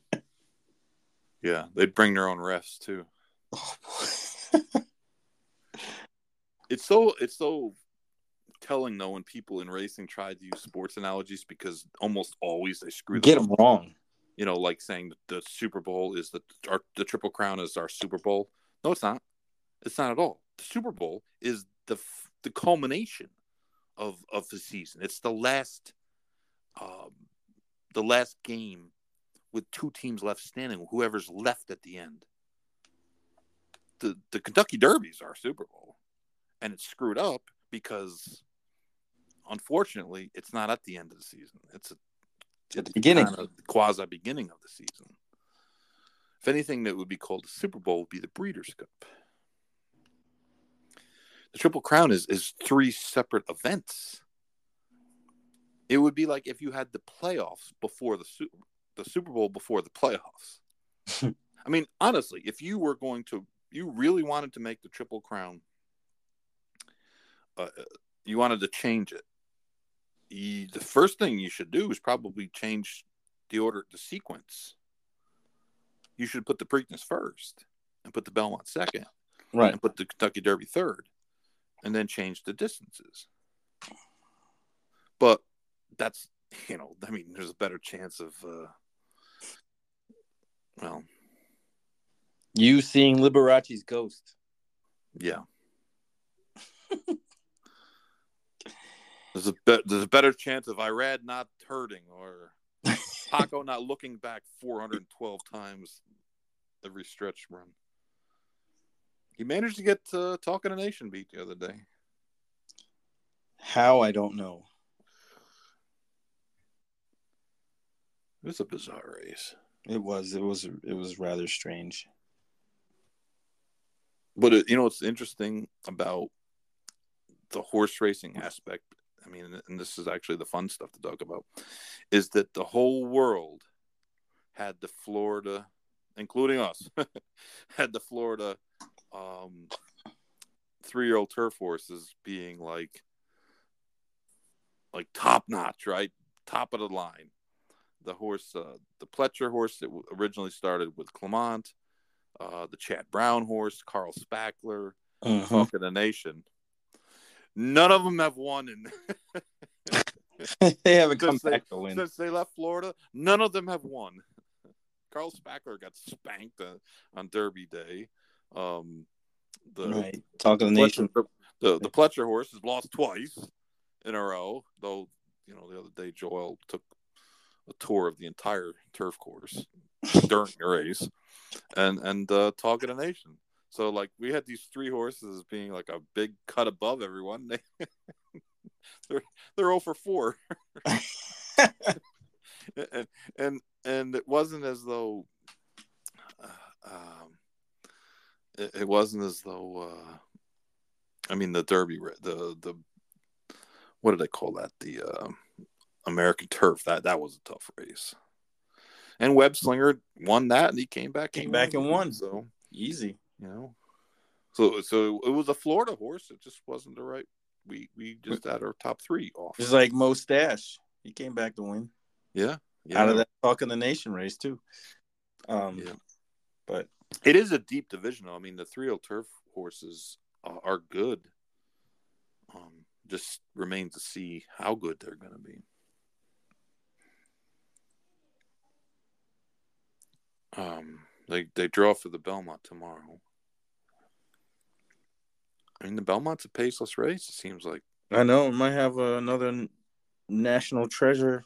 yeah, they'd bring their own refs too. Oh, It's so it's so telling though when people in racing try to use sports analogies because almost always they screw Get them wrong. You know, like saying that the Super Bowl is the our, the Triple Crown is our Super Bowl. No, it's not. It's not at all. The Super Bowl is the f- the culmination of of the season. It's the last um, the last game with two teams left standing. Whoever's left at the end. The the Kentucky Derby is our Super Bowl, and it's screwed up because unfortunately it's not at the end of the season. It's a At the beginning. quasi beginning of the season. If anything that would be called the Super Bowl would be the Breeders' Cup. The Triple Crown is is three separate events. It would be like if you had the playoffs before the Super the Super Bowl before the playoffs. I mean, honestly, if you were going to, you really wanted to make the Triple Crown, uh, you wanted to change it. You, the first thing you should do is probably change the order, the sequence. You should put the Preakness first, and put the Belmont second, Right. and put the Kentucky Derby third, and then change the distances. But that's you know, I mean, there's a better chance of, uh, well, You seeing Liberace's ghost. yeah. there's a be- there's a better chance of Irad not hurting or Paco not looking back 412 times every stretch run. He managed to get uh, Talk of the Nation beat the other day. How I don't know. It was a bizarre race. It was. It was. It was rather strange. But it, you know what's interesting about the horse racing aspect? I mean, and this is actually the fun stuff to talk about, is that the whole world had the Florida, including us, had the Florida um, three-year-old turf horses being like, like top notch, right, top of the line. The horse, uh, the Pletcher horse that originally started with Clement uh, the Chad Brown horse, Carl Spackler, Mhm. Talk of the Nation. None of them have won in they haven't come since, they, back to win. since they left Florida. None of them have won. Carl Spackler got spanked uh, on Derby Day. Um, the, right. Talk of the nation. Pletcher, the the Pletcher horse has lost twice in a row. Though you know the other day Joel took a tour of the entire turf course during the race, and and uh, Talk of the Nation. So like we had these three horses being like a big cut above everyone. They they're they're 0 for four, and and and it wasn't as though uh, um, it, it wasn't as though uh, I mean the Derby the the what did they call that the uh, American Turf that that was a tough race. And Web Slinger won that, and he came back, Came back and won. So Easy. you know, so so it was a Florida horse. It just wasn't the right. We we just had our top three off. It's like Mo Stash. He came back to win. Yeah, yeah. Out of that Talk of the Nation race too. Um Yeah. but It is a deep division. I mean, the three old turf horses are, are good. Um, just remains to see how good they're going to be. Um, they they draw for the Belmont tomorrow. I mean, the Belmont's a paceless race. It seems like. I know it might have uh, another national treasure.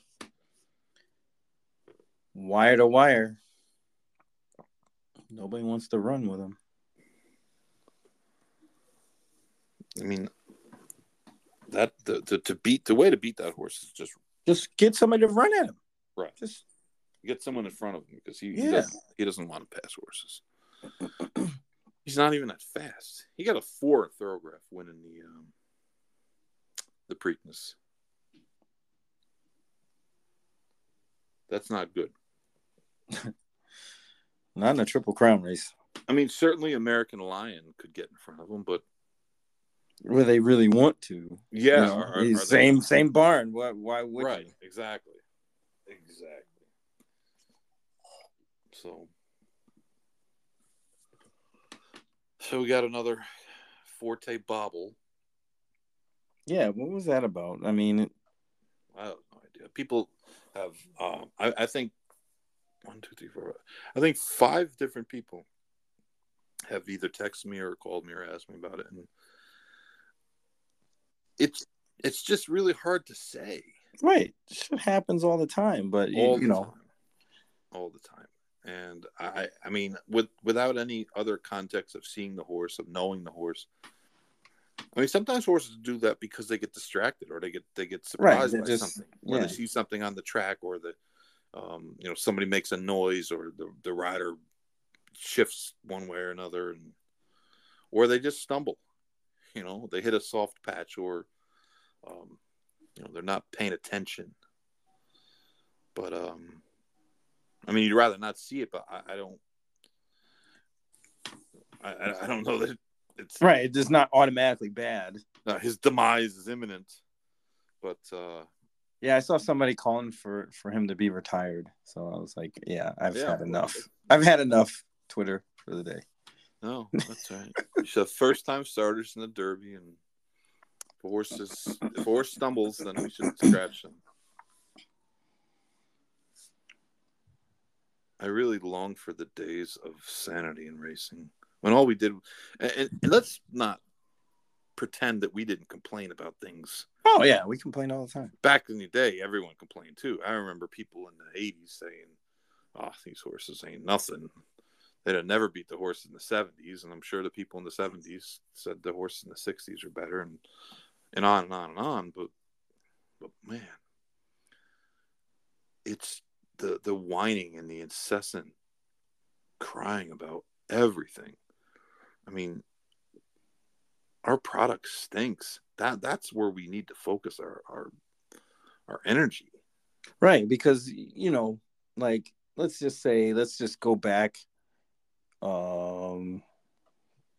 Wire to wire. Nobody wants to run with him. I mean, that the, the to beat the way to beat that horse is just Just get somebody to run at him. Right. Just get someone in front of him because he he, doesn't, he doesn't want to pass horses. He's not even that fast. He got a four at Thoro-Graph winning the um, the Preakness. That's not good. not in a triple crown race I mean, certainly American Lion could get in front of him, but where they really want to. yeah, You know, are- are- are they- same same barn. Why why would right? you? Exactly, exactly. So, so we got another Forte Bobble. Yeah, what was that about? I mean, it- I have no idea. People have, um, I, I think, one, two, three, four. I think five different people have either texted me or called me or asked me about it, and it's it's just really hard to say right, shit happens all the time. But you, all you know, time, all the time. And I, I mean, with without any other context of seeing the horse, of knowing the horse. I mean, sometimes horses do that because they get distracted or they get they get surprised they by just- something, or they see something on the track, or the, um, you know, somebody makes a noise, or the the rider shifts one way or another, and or they just stumble. You know, they hit a soft patch, or um, you know, they're not paying attention. But um, I mean, you'd rather not see it, but I, I don't. I, I- don't know that it's right, it's not automatically bad. uh, his demise is imminent. But uh, Yeah, I saw somebody calling for for him to be retired. So I was like, yeah, I've Yeah, had enough. I've had enough Twitter for the day. no, that's right. He's the first time starters in the Derby, and if a horse is if a horse stumbles, then we should scratch them. I really long for the days of sanity in racing when all we did, and, and let's not pretend that we didn't complain about things. Oh yeah, we complained all the time. Back in the day, everyone complained too. I remember people in the '80s saying, "Oh, these horses ain't nothing." They'd have never beat the horse in the '70s, and I'm sure the people in the '70s said the horse in the '60s are better, and and on and on and on. But but man, it's the the whining and the incessant crying about everything. I mean, our product stinks. That that's where we need to focus our our our energy. Right, because you know, like let's just say let's just go back um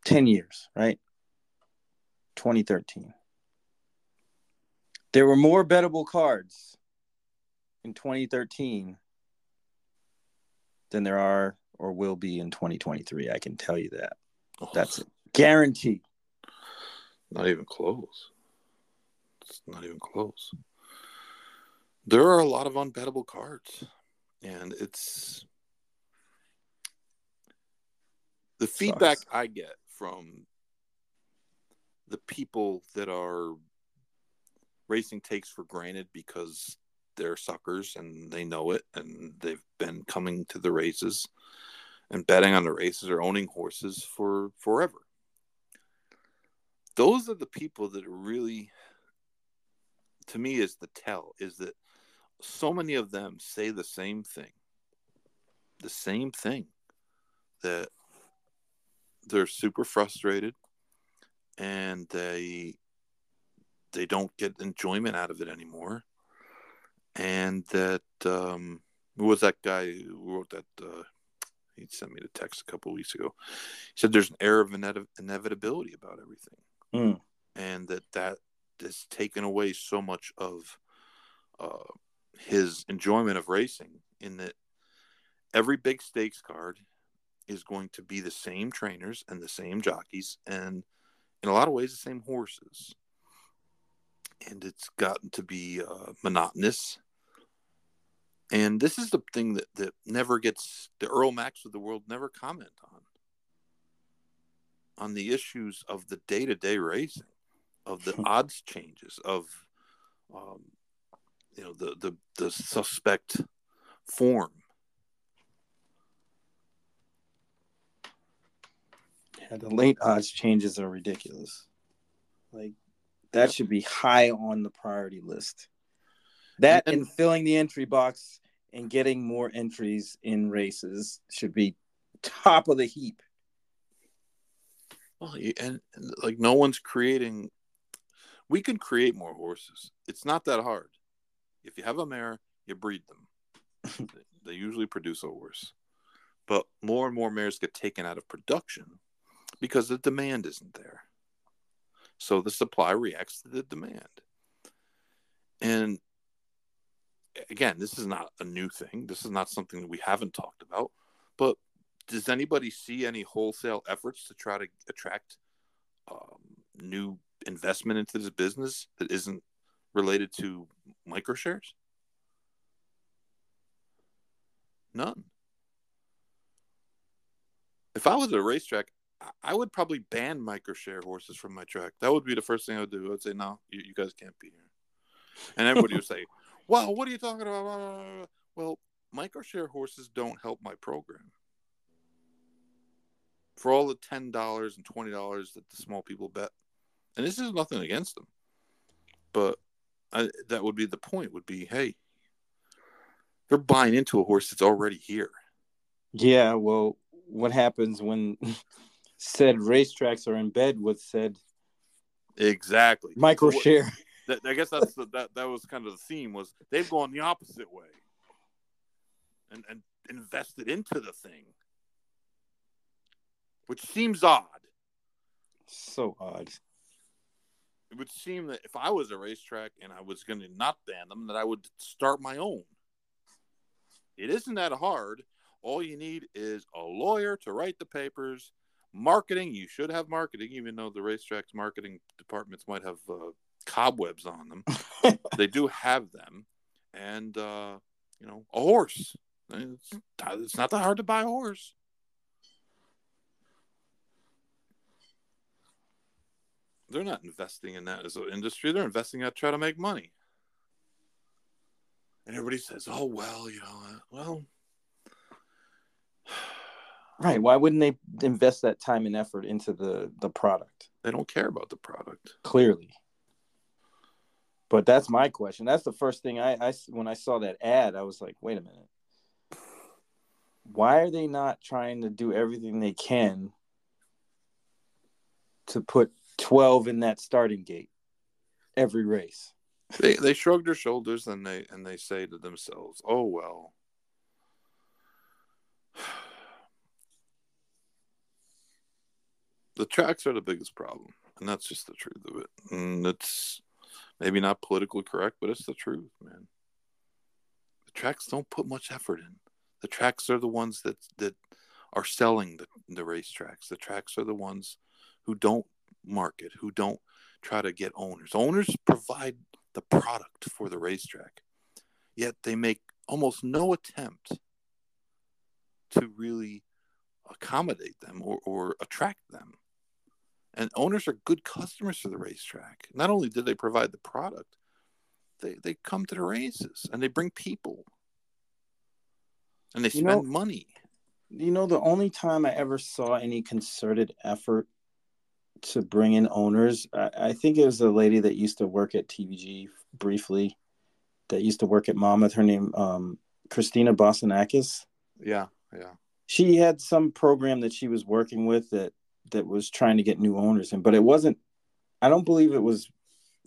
10 years, right? 2013. There were more bettable cards in 2013 than there are or will be in 2023. I can tell you that. Oh, That's it. Guaranteed. Not even close. It's not even close. There are a lot of unbettable cards, and it's the feedback Sucks. I get from the people that are racing takes for granted because they're suckers and they know it and they've been coming to the races and betting on the races or owning horses for forever. Those are the people that really to me is the tell is that so many of them say the same thing the same thing that they're super frustrated and they they don't get enjoyment out of it anymore and that um who was that guy who wrote that uh he sent me the text a couple weeks ago. He said there's an air of inev- inevitability about everything. Mm. and that that has taken away so much of uh, his enjoyment of racing in that every big stakes card is going to be the same trainers and the same jockeys and in a lot of ways the same horses and it's gotten to be uh, monotonous. And this is the thing that, that never gets the Earle Macks of the world never comment on. On the issues of the day-to-day racing of the odds changes of um, you know the, the the suspect form. Yeah, the late odds changes are ridiculous. Like that should be high on the priority list. That And- and, filling the entry box and getting more entries in races should be top of the heap. well, and, and like no one's creating we can create more horses. It's not that hard. If you have a mare you breed them. They usually produce a horse. But more and more mares get taken out of production because the demand isn't there so the supply reacts to the demand. And again this is not a new thing. This is not something that we haven't talked about but does anybody see any wholesale efforts to try to attract um, new investment into this business that isn't related to microshares none. If i was at a racetrack I- would probably ban microshare horses from my track. That would be the first thing i would do. I would say no you, you guys can't be here. And everybody would say well what are you talking about? Well microshare horses don't help my program. For all the ten dollars and twenty dollars that the small people bet, and this is nothing against them, but I, that would be the point. Would be, hey, they're buying into a horse that's already here. Yeah, well, what happens when said racetracks are in bed with said Exactly. micro So share? that, I guess that's the, that that was kind of the theme was they've gone the opposite way, and and invested into the thing, which seems odd. So odd. it would seem that if I was a racetrack and I was going to not ban them, that I would start my own. It isn't that hard. All you need is a lawyer to write the papers. Marketing, you should have marketing, even though the racetrack's marketing departments might have uh, cobwebs on them. they do have them, and uh, you know, a horse. It's, it's not that hard to buy a horse. they're not investing in that as an industry. They're investing in that to try to make money. And everybody says, "Oh well, you know, uh, well." Right. Why wouldn't they invest that time and effort into the the product? They don't care about the product. Clearly. But that's my question. That's the first thing I, I when I saw that ad, I was like, wait a minute. Why are they not trying to do everything they can to put 12 in that starting gate every race? They they shrug their shoulders and they and they say to themselves, "Oh well." The tracks are the biggest problem, and that's just the truth of it. And it's maybe not politically correct, but it's the truth, man. The tracks don't put much effort in. The tracks are the ones that that are selling the, the racetracks. The tracks are the ones who don't market, who don't try to get owners. Owners provide the product for the racetrack, yet they make almost no attempt to really accommodate them or, or attract them. And owners are good customers for the racetrack. Not only do they provide the product, they, they come to the races and they bring people and they You spend know- money. You know, the only time I ever saw any concerted effort to bring in owners, I, I think it was a lady that used to work at TVG briefly, that used to work at Monmouth. Her name, um, Christina Bossinakis. Yeah, yeah. She had some program that she was working with that that was trying to get new owners in, but it wasn't. I don't believe it was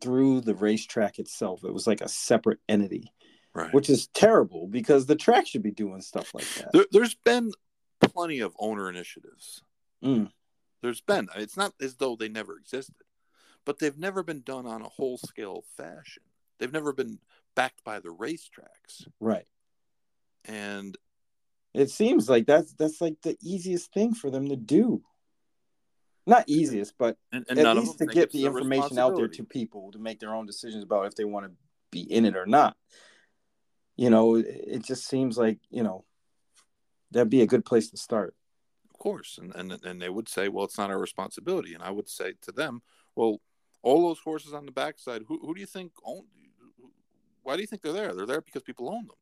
through the racetrack itself. It was like a separate entity, Right. which is terrible because the track should be doing stuff like that. There, there's been plenty of owner initiatives. Mm. There's been. It's not as though they never existed, but they've never been done on a whole scale fashion. They've never been backed by the racetracks. Right. And It seems like that's that's like the easiest thing for them to do. Not easiest, but and, and at least to get the information out there to people to make their own decisions about if they want to be in it or not. You know, it- it just seems like you know that'd be a good place to start. Of course, and, and and they would say, well, it's not our responsibility. And I would say to them, well, all those horses on the backside, who who do you think own? Why do you think they're there? They're there because people own them.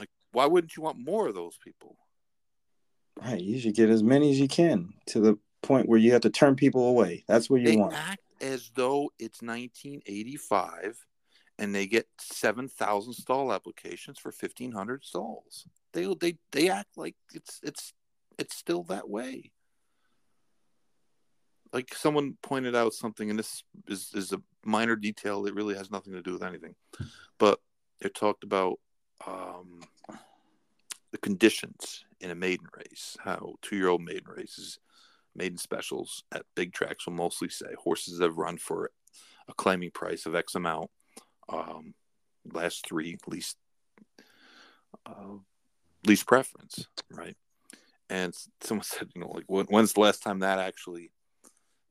Like, why wouldn't you want more of those people? Right. You should get as many as you can to the point where you have to turn people away. That's what you They want. act as though it's 1985, and they get 7,000 stall applications for 1,500 stalls. They they they act like it's it's it's still that way. Like someone pointed out something, and this is is a minor detail that really has nothing to do with anything, but it talked about um, the conditions in a maiden race. How two year old maiden races, maiden specials at big tracks will mostly say horses that have run for a claiming price of X amount. Um, last three least uh, least preference, right? And someone said, you know, like when, when's the last time that actually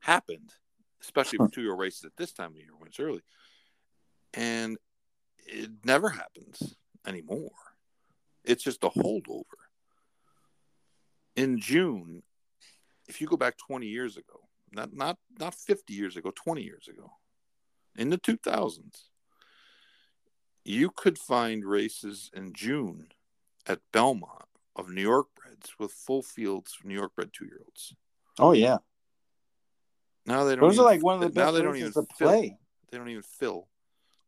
happened? Especially for two year races at this time of year when it's early, and it never happens anymore. It's just a holdover. In June, if you go back 20 years ago, not not not 50 years ago, 20 years ago, in the 2000s, you could find races in June at Belmont of New York breds with full fields of New York bred two year olds. Oh yeah. Now they don't. Those are like one of the best they don't races even to fill. play. They don't even fill.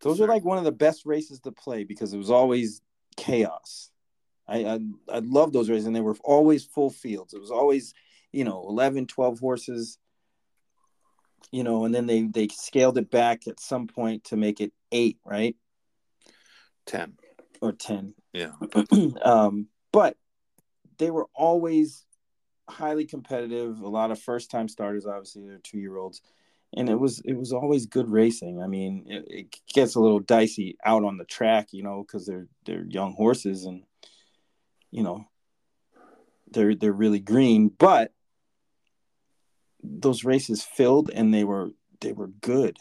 Those are like one of the best races to play because it was always chaos. I, I I love those races and they were always full fields. It was always, you know, 11, 12 horses. You know, and then they they scaled it back at some point to make it 8, right? ten. Or 10. Yeah, um, but they were always highly competitive. A lot of first time starters, obviously, they're two year olds, and it was it was always good racing. I mean, it, it gets a little dicey out on the track, you know, because they're they're young horses and you know they're they're really green, but those races filled and they were they were good,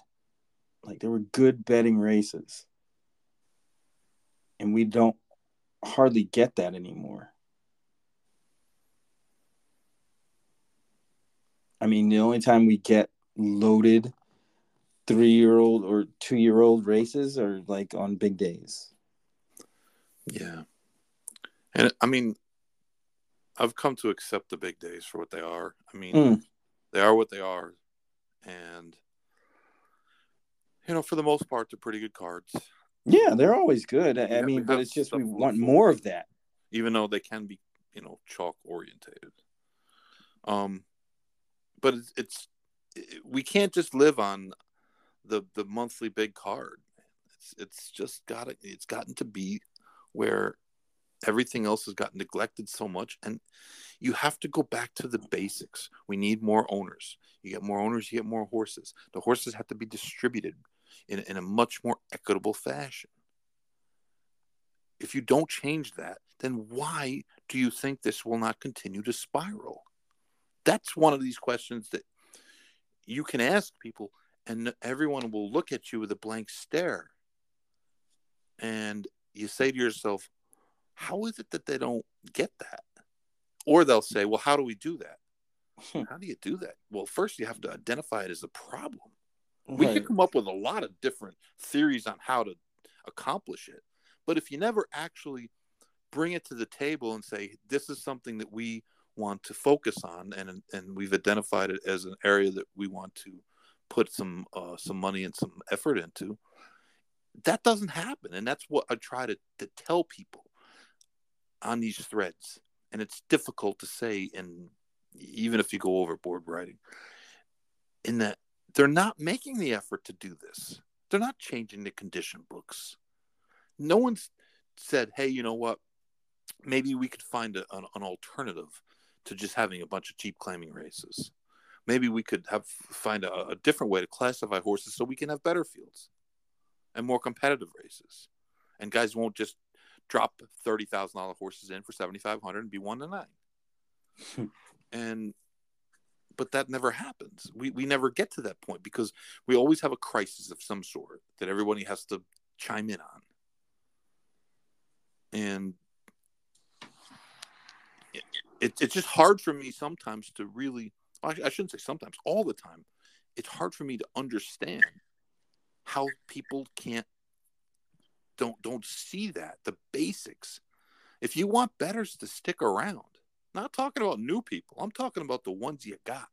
like they were good betting races, and we don't hardly get that anymore. I mean, the only time we get loaded three year old or two year old races are like on big days. Yeah. And I mean, I've come to accept the big days for what they are. I mean, Mm. they are what they are. And, you know, for the most part, they're pretty good cards, Yeah, they're always good. I, Yeah, mean, but it's just we want more of that. even though they can be, you know, chalk orientated. Um, but it's, it's it, we can't just live on the the monthly big card. It's it's just got to it's gotten to be where everything else has gotten neglected so much and you have to go back to the basics. We need more owners. You get more owners you get more horses. The horses have to be distributed in, in a much more equitable fashion. If you don't change that then why do you think this will not continue to spiral? That's one of these questions that you can ask people and everyone will look at you with a blank stare. And you say to yourself how is it that they don't get that? Or they'll say well how do we do that? How do you do that? Well first you have to identify it as a problem. We can come up with a lot of different theories on how to accomplish it but if you never actually bring it to the table and say this is something that we want to focus on and and we've identified it as an area that we want to put some uh, some money and some effort into that doesn't happen. And that's what i try to, to tell people on these threads. And it's difficult to say and even if you go overboard writing in that they're not making the effort to do this. They're not changing the condition books. No one's said hey you know what? Maybe we could find a, an, an alternative to just having a bunch of cheap claiming races. Maybe we could have find a, a different way to classify horses so we can have better fields and more competitive races. And guys won't just drop thirty thousand dollar horses in for seventy five hundred and be one to nine. and but that never happens. We we never get to that point because we always have a crisis of some sort that everybody has to chime in on. And it, it, it's just hard for me sometimes to really I, I shouldn't say sometimes all the time it's hard for me to understand how people can't don't don't see that the basics. If you want bettors to stick around not talking about new people i'm talking about the ones you got.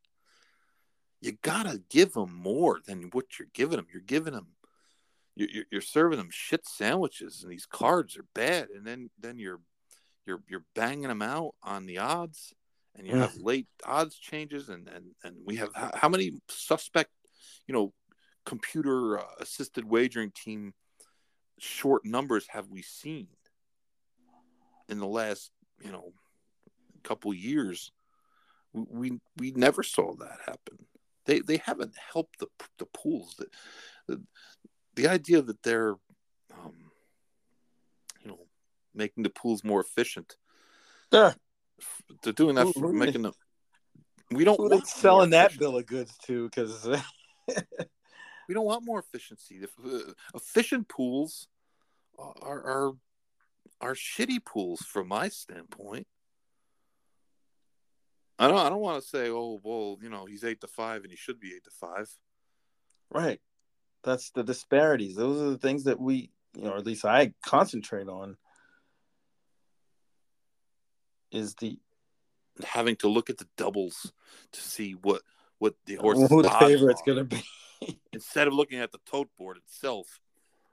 You gotta give them more than what you're giving them you're giving them you're, you're serving them shit sandwiches and these cards are bad and then then you're you're you're banging them out on the odds and you have late odds changes and and and we have how, how many suspect you know computer uh, assisted wagering team short numbers have we seen in the last you know couple years? We we, never saw that happen. They they haven't helped the the pools. That the, the idea that they're um, you know making the pools more efficient. Yeah. they're doing that for making them we don't Who selling that bill of goods to? Because we don't want more efficiency efficient pools are are are shitty pools from my standpoint I don't. I don't want to say, oh, well, you know, he's eight to five and he should be eight to five. right, that's the disparities. Those are the things that we, you know, or at least I concentrate on. Is the Having to look at the doubles to see what what the who horse the favorite's gonna be? Instead of looking at the tote board itself.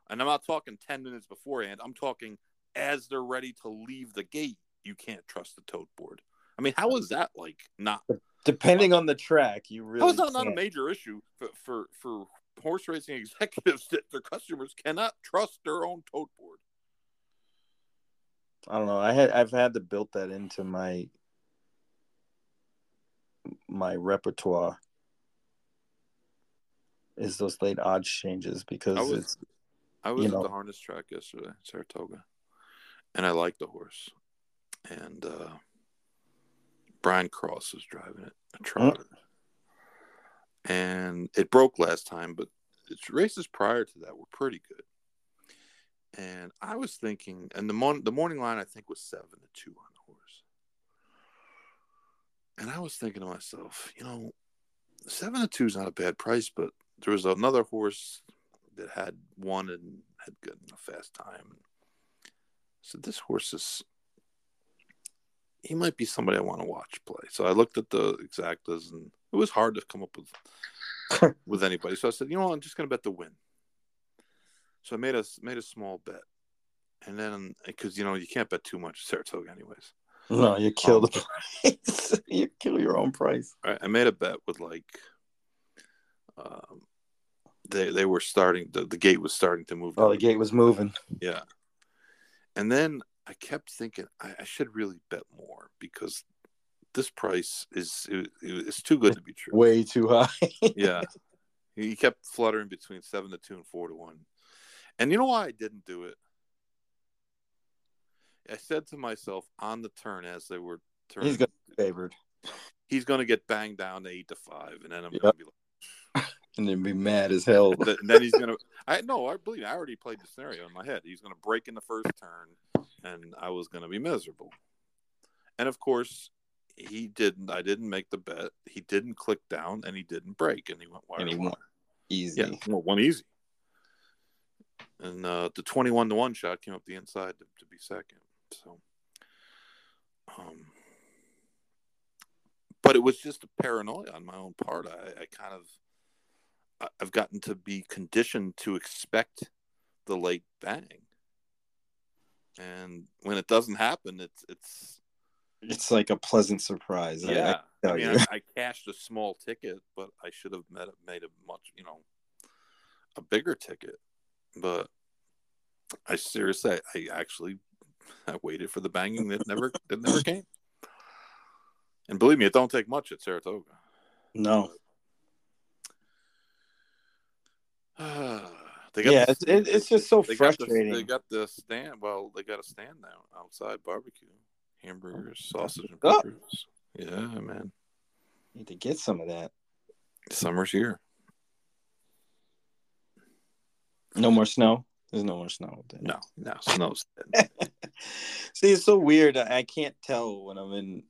And I'm not talking ten minutes beforehand. I'm talking as they're ready to leave the gate. You can't trust the tote board. I mean, how is that like not? Depending on the track, you really How is that not a major issue for for, for horse racing executives that their customers cannot trust their own tote board? I don't know. I had I've had to build that into my my repertoire. Is those late odds changes because I was- it's I was at know. the harness track yesterday, Saratoga, and I liked the horse. And uh, Brian Cross was driving it, a trotter. And it broke last time, but its races prior to that were pretty good. And I was thinking, and the mon- the morning line I think was seven to two on the horse. And I was thinking to myself, you know, seven to two is not a bad price, but there was another horse that had won and had gotten a fast time. So this horse is he might be somebody I want to watch play. So I looked at the exactas and it was hard to come up with with anybody. So I said, you know, what, I'm just going to bet the win. So I made a made a small bet, and then because you know you can't bet too much Saratoga anyways. No, you kill Um, the price. you kill your own price. I made a bet with like, um, they they were starting the, the gate was starting to move. Oh, the gate was moving. Yeah, and then I kept thinking I, I should really bet more because this price is it, it's too good to be true. Way too high. yeah. He kept fluttering between seven to two and four to one. And you know why I didn't do it? I said to myself on the turn as they were turning, He's gonna be favored. he's going to get banged down to eight to five, and then I'm Yep. going to be like, And then be mad as hell. and then he's going to. I no, I believe I already played the scenario in my head. He's going to break in the first turn, and I was going to be miserable. And of course, he didn't. I didn't make the bet. He didn't click down, and he didn't break, and he went wire And he won. Easy. Yeah, well, one easy. And uh, the twenty-one to one shot came up the inside to, to be second. So, um, but it was just a paranoia on my own part. I, I kind of, I've gotten to be conditioned to expect the late bang, and when it doesn't happen, it's it's It's like a pleasant surprise. I- I yeah. I, mean. I, I cashed a small ticket, but I should have made, made a much, you know, a bigger ticket. But I seriously, I, I actually, I waited for the banging that never, that never came. And believe me, it don't take much at Saratoga. no. they Yeah, the- it's, it, it's just so they got the- frustrating. they got the stand. Well, they got a stand now outside barbecue, hamburgers, oh, sausage, and Oh. Yeah, man. Need to get some of that. Summer's here. No more snow. There's no more snow. Then. No, no, snow's See, it's so weird. I I can't tell when I'm in,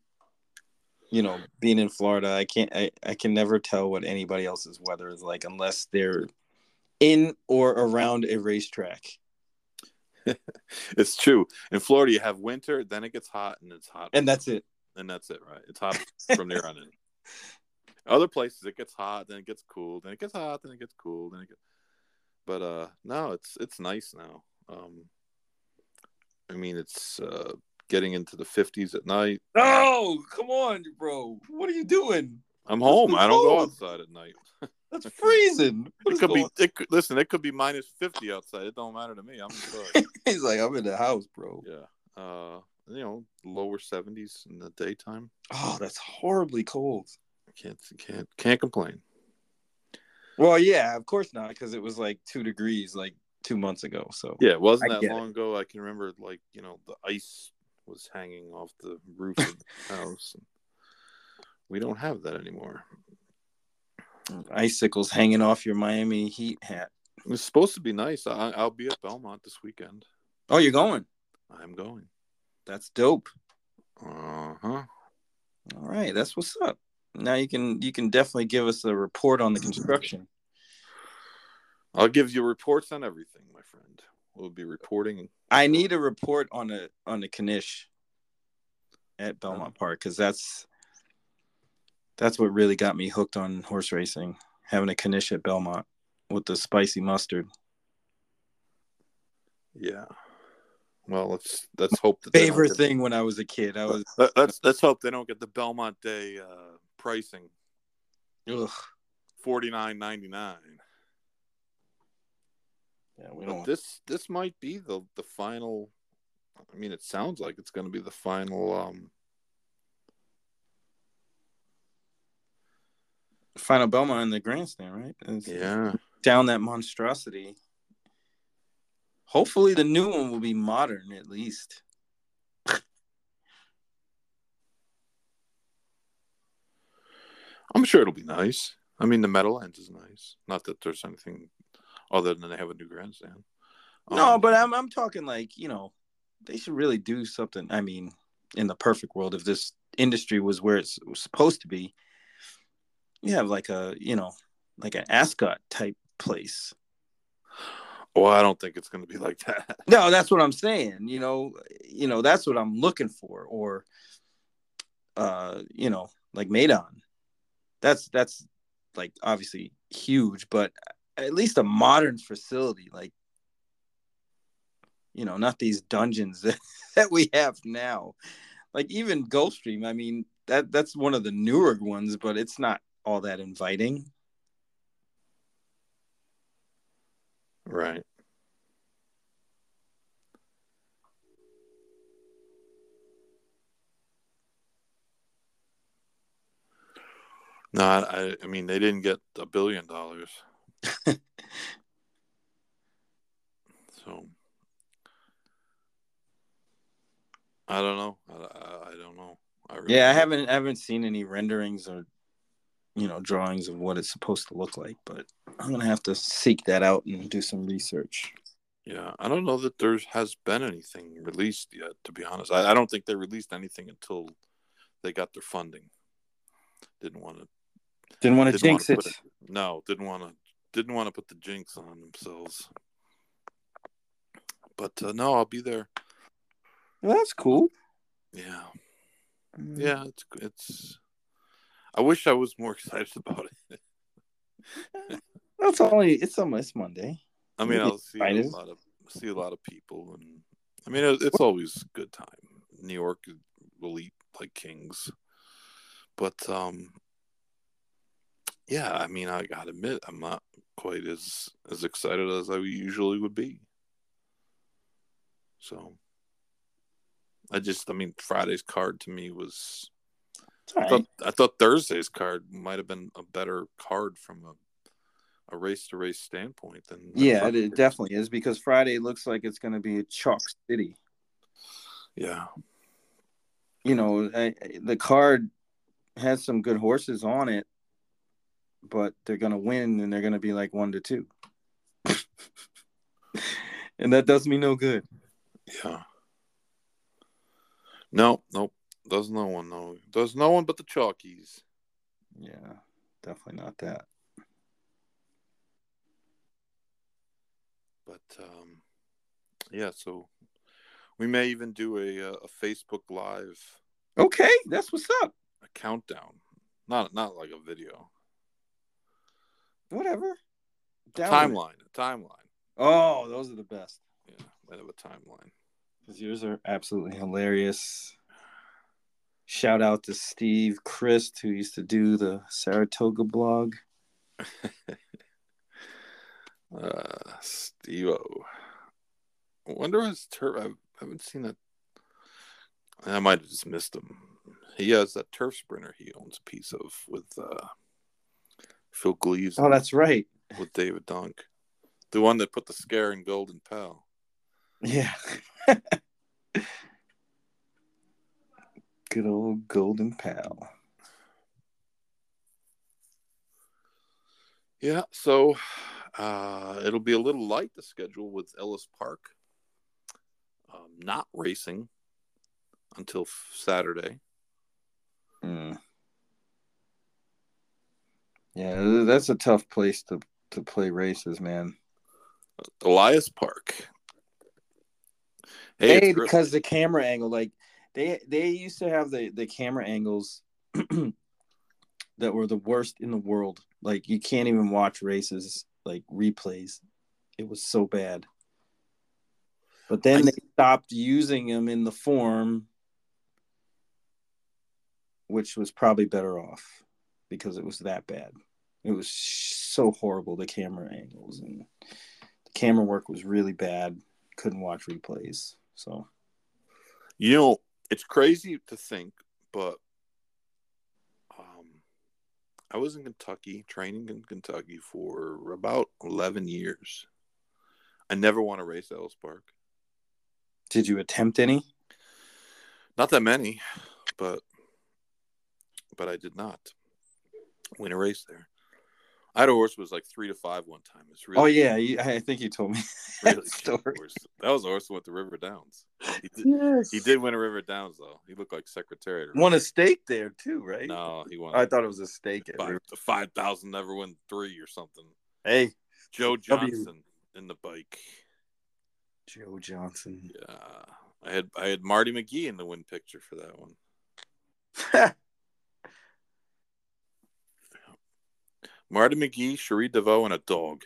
you know, being in Florida. I can't. I, I can never tell what anybody else's weather is like unless they're in or around a racetrack. It's true. In Florida, you have winter, then it gets hot, and it's hot, And that's it. and that's it, right? It's hot from there on in. Other places, it gets hot, then it gets cool, then it gets hot, then it gets cool, then it gets. But uh, no, it's it's nice now. Um, I mean, it's uh, getting into the fifties at night. No, come on, bro. What are you doing? I'm home. I don't go outside at night. That's freezing. What It could be. It could, listen, it could be minus fifty outside. It don't matter to me. I'm inside. He's like, I'm in the house, bro. yeah. Uh, you know, lower seventies in the daytime. Oh, that's horribly cold. Can't can't can't complain. Well, yeah, of course not, because it was like two degrees like two months ago. So Yeah, it wasn't I that long ago. I can remember, like you know, the ice was hanging off the roof of the house. We don't have that anymore. Icicles hanging off your Miami Heat hat. It's supposed to be nice. I, I'll be at Belmont this weekend. Oh, you're going? I'm going. That's dope. Uh huh. All right, that's what's up. Now you can you can definitely give us a report on the construction. I'll give you reports on everything, my friend. We'll be reporting. I need a report on a on the knish at Belmont Park because that's that's what really got me hooked on horse racing. Having a knish at Belmont with the spicy mustard. Yeah. Well, let's let's hope that Favorite get- thing when I was a kid. I was Let, let's let's hope they don't get the Belmont Day uh, pricing ugh. forty nine ninety nine. Yeah, we don't. this this might be the the final. I mean, it sounds like it's going to be the final. Um, Final Belmont in the grandstand, right? It's yeah, Down that monstrosity. Hopefully, the new one will be modern at least. I'm sure it'll be nice. I mean, the Meadowlands is nice. Not that there's anything other than they have a new grandstand. No, Um, but I'm I'm talking like you know, they should really do something. I mean, in the perfect world, if this industry was where it's supposed to be, you have like a you know like an ascot type place. Well, I don't think it's going to be like that. No, that's what I'm saying. You know, you know that's what I'm looking for, or uh, you know, like Meydan. That's that's like obviously huge, but at least a modern facility, like you know, not these dungeons that, that we have now. Like even Gulfstream, I mean, that that's one of the newer ones, but it's not all that inviting. Right. No, I, I mean they didn't get a billion dollars. so I don't know. I, I, I don't know. I really yeah, I haven't I haven't seen any renderings or you know drawings of what it's supposed to look like, but I'm gonna have to seek that out and do some research. Yeah, I don't know that there has been anything released yet. To be honest, I, I don't think they released anything until they got their funding. Didn't want to. Didn't want to jinx it. it. No, didn't want to. Didn't want to put the jinx on themselves. But uh, no, I'll be there. Well, that's cool. Yeah. Mm. Yeah, it's it's. I wish I was more excited about it. That's only it's almost Monday. I mean, I'll see a lot of see a lot of people, and I mean, it's always a good time. New York will eat like kings, but um, yeah, I mean, I gotta admit, I'm not quite as as excited as I usually would be. So, I just, I mean, Friday's card to me was. I thought, I thought Thursday's card might have been a better card from a a race to race standpoint than, than yeah Friday. it definitely is because friday looks like it's going to be a chalk city. Yeah. You know I, the card has some good horses on it but they're going to win and they're going to be like one to two. And that does me no good. Yeah. No nope does no one know does no one but the chalkies yeah definitely not that But um, yeah, so we may even do a uh, a Facebook Live. Okay, that's what's up. A countdown, not not like a video. Whatever. A timeline. A timeline. Oh, those are the best. Yeah, might have a timeline. Because yours are absolutely hilarious. Shout out to Steve Crist, who used to do the Saratoga blog. Uh, Stevo. I wonder his turf. I haven't seen that. I might have just missed him. He has that turf sprinter he owns a piece of with uh, Phil Gleaves. Oh, that's right. With David Dunk, the one that put the scare in Golden Pal. Yeah. Good old Golden Pal. Yeah, so uh, it'll be a little light the schedule with Ellis Park um, not racing until f- Saturday. Mm. Yeah, that's a tough place to to play races, man. Ellis Park. Hey, hey because the camera angle, like they they used to have the the camera angles that were the worst in the world. Like you can't even watch races like replays. It was so bad. But then I, they stopped using them in the form, which was probably better off because it was that bad. It was so horrible the camera angles and the camera work was really bad. Couldn't watch replays. So, you know, it's crazy to think, but um, I was in Kentucky, training in Kentucky for about 11 years. I never won a race at Ellis Park. Did you attempt any? Not that many, but but I did not win a race there. I had a horse that was like three to five one time. It's really Oh yeah, you, I think you told me really that cheap story. horse. That was a horse that went to River Downs. He did, Yes. he did win a River Downs though. He looked like Secretary. won a stake there too, right? No, he won. I thought it was a stake. At five, River- five thousand never win three or something. Hey, Joe W. Johnson in the bike. Joe Johnson. Yeah, I had I had Marty McGee in the win picture for that one. Marty McGee, Cherie DeVaux, and a dog.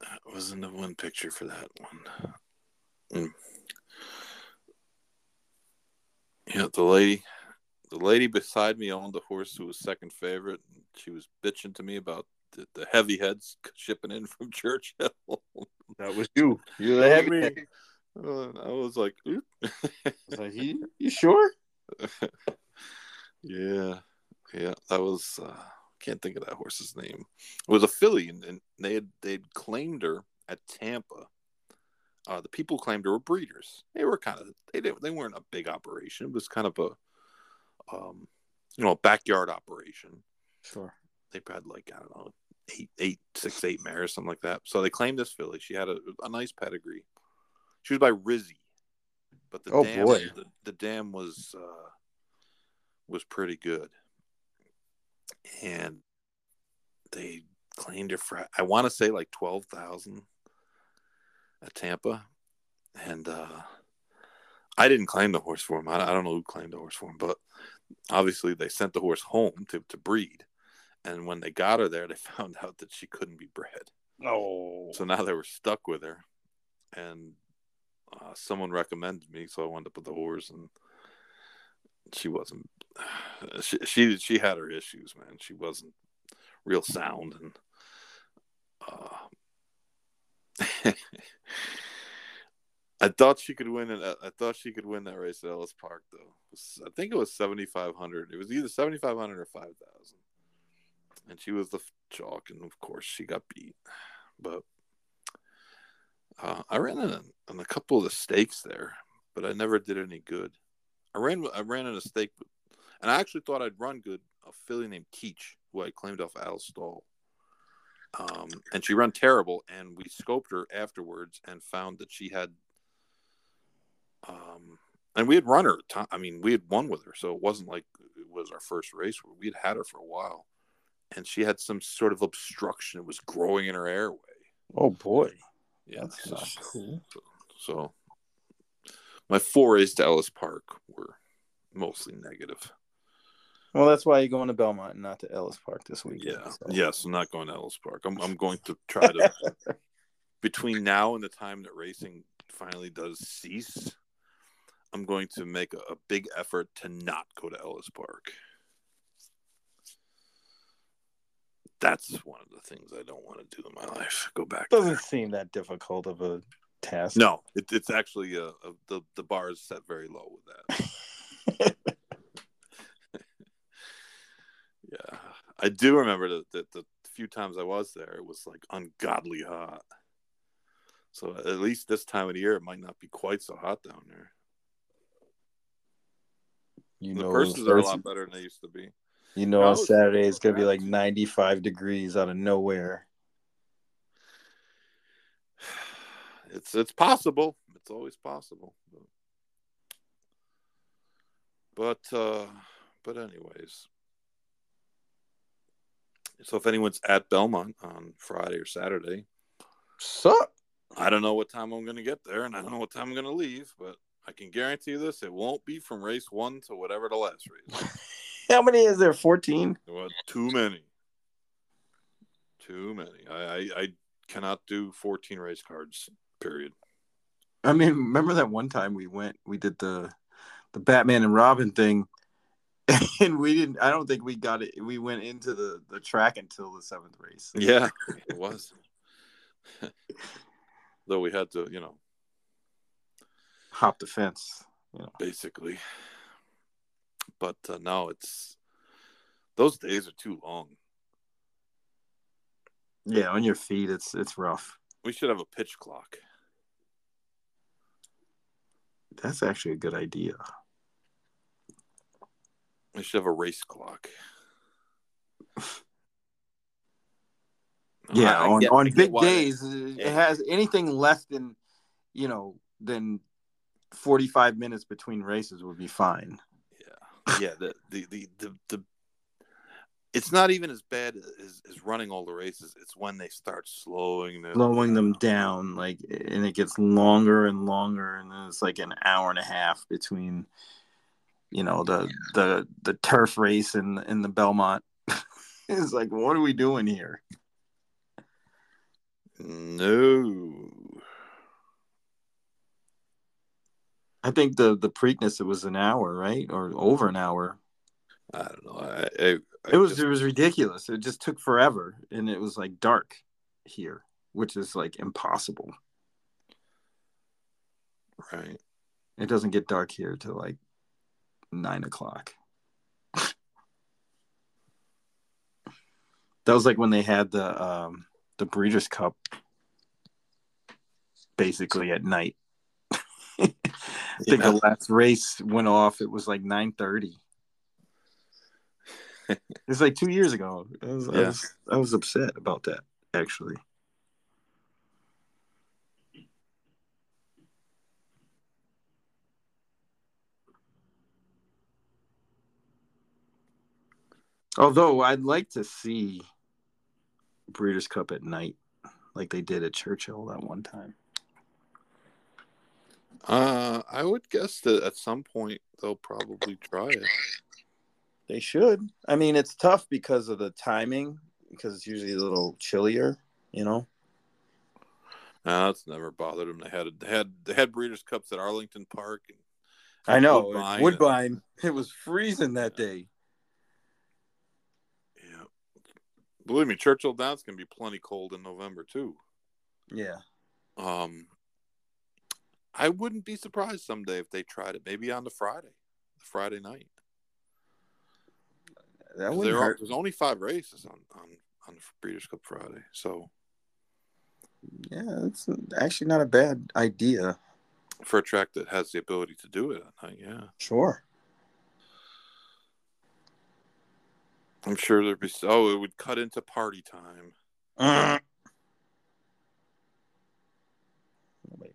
That was in the one picture for that one. Mm. Yeah, the lady, the lady beside me owned the horse who was second favorite. And she was bitching to me about the, the heavy heads shipping in from Churchill. that was you. You're the heavy. Me. Uh, I was like. I was like, you, you sure? yeah, yeah, that was. Uh, can't think of that horse's name. It was a filly, and, and they had they'd claimed her at Tampa. Uh, the people claimed her were breeders. They were kind of they didn't they weren't a big operation. It was kind of a, um, you know, a backyard operation. Sure. They had like I don't know eight eight six eight mares something like that. So they claimed this filly. She had a, a nice pedigree. She was by Rizzy, but the Oh, dam boy. the, the dam was uh, was pretty good, and they claimed her for I want to say like twelve thousand at Tampa, and uh, I didn't claim the horse for him. I, I don't know who claimed the horse for him, but obviously they sent the horse home to to breed, and when they got her there, they found out that she couldn't be bred. Oh. So now they were stuck with her, and uh, someone recommended me, so I wound up with the horse, and she wasn't. She she, she had her issues, man. She wasn't real sound, and uh, I thought she could win. It. I thought she could win that race at Ellis Park, though. I think it was seventy five hundred. It was either seventy five hundred or five thousand, and she was the chalk, and of course she got beat. But uh, I ran in a, in a couple of the stakes there, but I never did any good. I ran I ran in a stake, and I actually thought I'd run good. A filly named Keach, who I claimed off Al Stall. Um, and she ran terrible, and we scoped her afterwards and found that she had. Um, and we had run her. I mean, we had won with her, so it wasn't like it was our first race. We had had her for a while, and she had some sort of obstruction. It was growing in her airway. Oh boy. Yeah, That's so, cool. so my forays to Ellis Park were mostly negative. Well, that's why you're going to Belmont and not to Ellis Park this week. Yeah. so. Yes, I'm not going to Ellis Park. I'm I'm going to try to between now and the time that racing finally does cease, I'm going to make a, a big effort to not go to Ellis Park. That's one of the things I don't want to do in my life. Go back. Doesn't there. seem that difficult of a task. No, it, it's actually uh, uh, the the bar is set very low with that. Yeah, I do remember that the, the few times I was there, it was like ungodly hot. So at least this time of the year, it might not be quite so hot down there. You the know, purses are a lot better than they used to be. You know, No, on Saturday it's gonna be like 95 degrees out of nowhere. It's it's possible. It's always possible. But uh, but anyways. So if anyone's at Belmont on Friday or Saturday, Suck. I don't know what time I'm going to get there, and I don't know what time I'm going to leave, but I can guarantee you this: it won't be from race one to whatever the last race. How many is there? 14. Well, too many, too many. I, I I cannot do 14 race cards. Period. I mean, remember that one time we went, we did the the Batman and Robin thing, and we didn't. I don't think we got it. We went into the the track until the seventh race. Yeah, it was. Though we had to, you know, Hop the fence. You know. basically. But uh, no, it's those days are too long. Yeah, on your feet, it's it's rough. We should have a pitch clock. That's actually a good idea. We should have a race clock. Yeah, I- I on, get- on big days, it Yeah. has anything less than you know than forty five minutes between races would be fine. yeah, the, the the the the it's not even as bad as, as running all the races. It's when they start slowing them Slowing them down, like, and it gets longer and longer, and then it's like an hour and a half between, you know, the the the turf race and and the Belmont. it's like, what are we doing here? No. I think the the Preakness it was an hour, right, or over an hour. I don't know. I, I It was just- it was ridiculous. It just took forever, and it was like dark here, which is like impossible. right. It doesn't get dark here till like nine o'clock. that was like when they had the um the Breeders' Cup basically at night. I think Yeah. the last race went off. It was like nine thirty. it's like two years ago. I was, I was I was upset about that actually. Although I'd like to see Breeders' Cup at night, like they did at Churchill that one time. Uh, I would guess that at some point they'll probably try it. They should. I mean, it's tough because of the timing, because it's usually a little chillier, you know. No, that's never bothered them. They had they had they had Breeders' Cups at Arlington Park. And I know Woodbine. Woodbine. It was freezing that day. yeah, believe me, Churchill Downs can be plenty cold in November too. Yeah, Um, I wouldn't be surprised someday if they tried it. Maybe on the Friday, the Friday night. That wouldn't there are, there's only five races on on on the Breeders' Cup Friday, so Yeah, it's actually not a bad idea. for a track that has the ability to do it at night, yeah, Sure. I'm sure there'd be. Oh, it would cut into party time. Nobody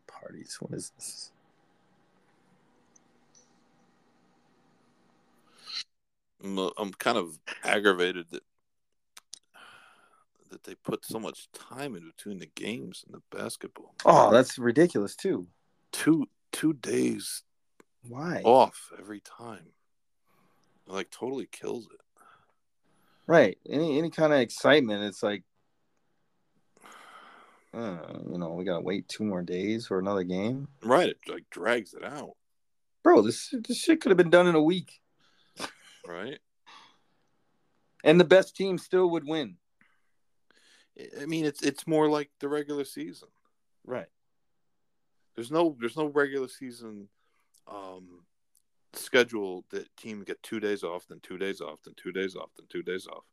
parties. What is this? I'm, uh, I'm kind of aggravated that that they put so much time in between the games and the basketball. Oh, that's ridiculous too. two two days Why? off every time. It, like totally kills it. Right. Any any kind of excitement, it's like, uh, you know, we gotta wait two more days for another game, Right, it like drags it out. bro. This this shit could have been done in a week, Right. and the best team still would win. I- mean, it's it's more like the regular season. Right. There's no there's no regular season um, schedule that team get two days off, then two days off, then two days off, then two days off.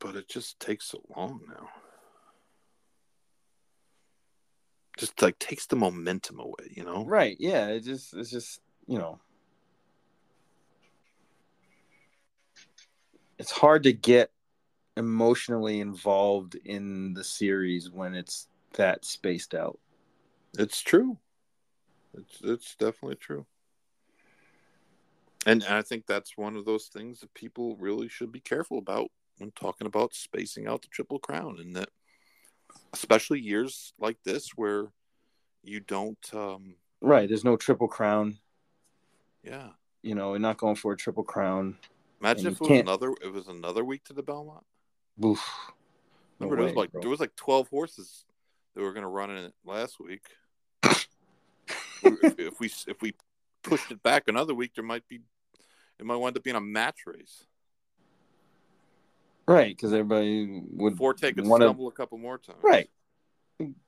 But it just takes so long now. Just like takes the momentum away, you know. Right. Yeah. It just it's just you know, it's hard to get emotionally involved in the series when it's that spaced out. It's true. It's it's definitely true. And I think that's one of those things that people really should be careful about when talking about spacing out the triple crown and that especially years like this where you don't um Right. There's no triple crown. yeah. You know, we're not going for a triple crown. Imagine if it was can't- another it was another week to the Belmont. Oof. No Remember there was like bro. there was like twelve horses that were gonna run in it last week. if, if we if we pushed it back another week, there might be it might wind up being a match race. Right, because everybody would Forte could wanna- stumble a couple more times. right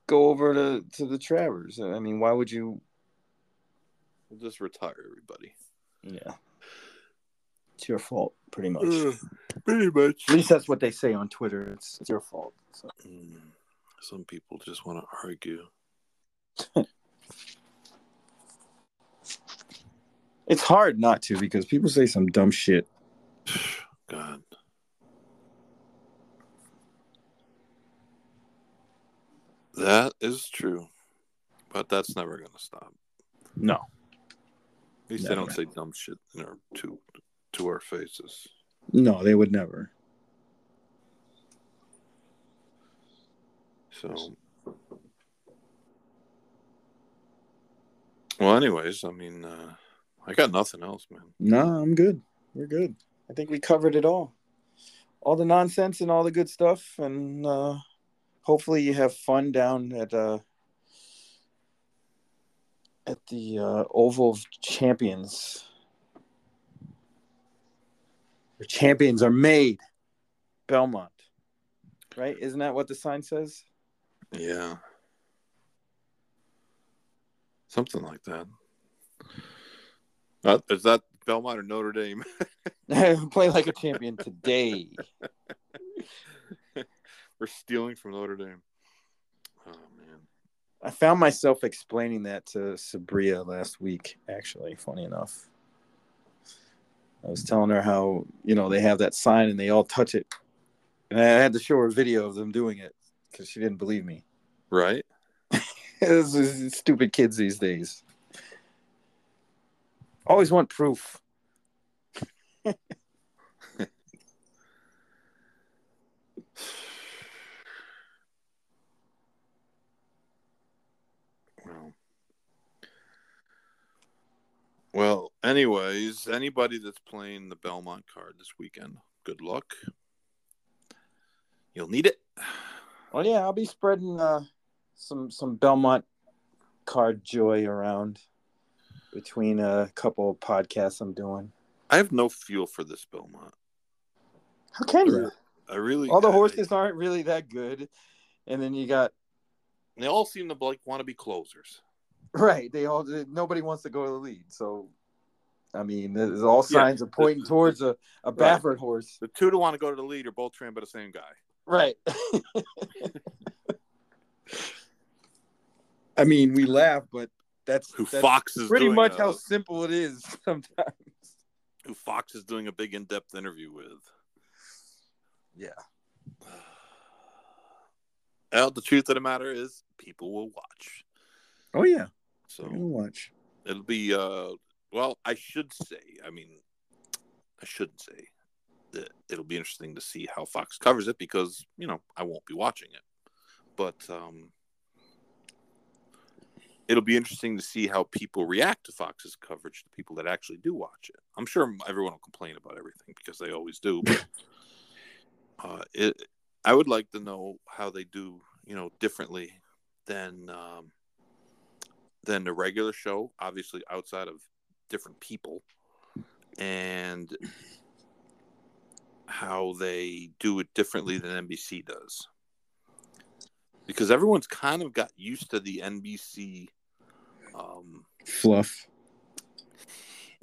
go over to to the Travers. I mean, why would you? We'll just retire everybody. Yeah, it's your fault, pretty much. Uh, pretty much. At least that's what they say on Twitter. It's, it's your fault. So. Mm. Some people just want to argue. it's hard not to because people say some dumb shit. God. That is true. But that's never going to stop. No. At least they don't say dumb shit in our two to our faces. No, they would never. So, well, anyways, I mean, uh, I got nothing else, man. No, I'm good. We're good. I think we covered it all. All the nonsense and all the good stuff, and uh, hopefully you have fun down at uh, at the uh, Oval of Champions. Where champions are made. Belmont. Right? Isn't that what the sign says? Yeah. Something like that. Uh, is that Belmont or Notre Dame? Play like a champion today. We're stealing from Notre Dame. Oh man. I found myself explaining that to Sabria last week, actually, funny enough. I was telling her how, you know, they have that sign and they all touch it. And I had to show her a video of them doing it because she didn't believe me. Right? this is stupid kids these days. Always want proof. well, anyways, anybody that's playing the Belmont card this weekend, good luck. You'll need it. Well, yeah, I'll be spreading uh, some some Belmont card joy around between a couple of podcasts I'm doing. I have no feel for this Belmont. How can you? I really all the I- horses aren't really that good, and then you got They all seem to like want to be closers. Right. They all nobody wants to go to the lead, so I mean, there's all Yeah. signs are pointing towards a a Baffert horse. The two to want to go to the lead are both trained by the same guy. Right. I mean, we laugh, but that's, Who that's Fox is pretty doing much a- how simple it is sometimes. who Fox is doing a big in-depth interview with. Yeah. Well, the truth of the matter is, people will watch. Oh yeah. So watch. it'll be. uh Well, I should say. I mean, I shouldn't say that it'll be interesting to see how Fox covers it because you know I won't be watching it, but um it'll be interesting to see how people react to Fox's coverage. The people that actually do watch it. I'm sure everyone will complain about everything because they always do. But uh, it, I would like to know how they do, you know, differently than um, than the regular show. Obviously, outside of different people, and how they do it differently than NBC does. Because everyone's kind of got used to the NBC. Um, Fluff.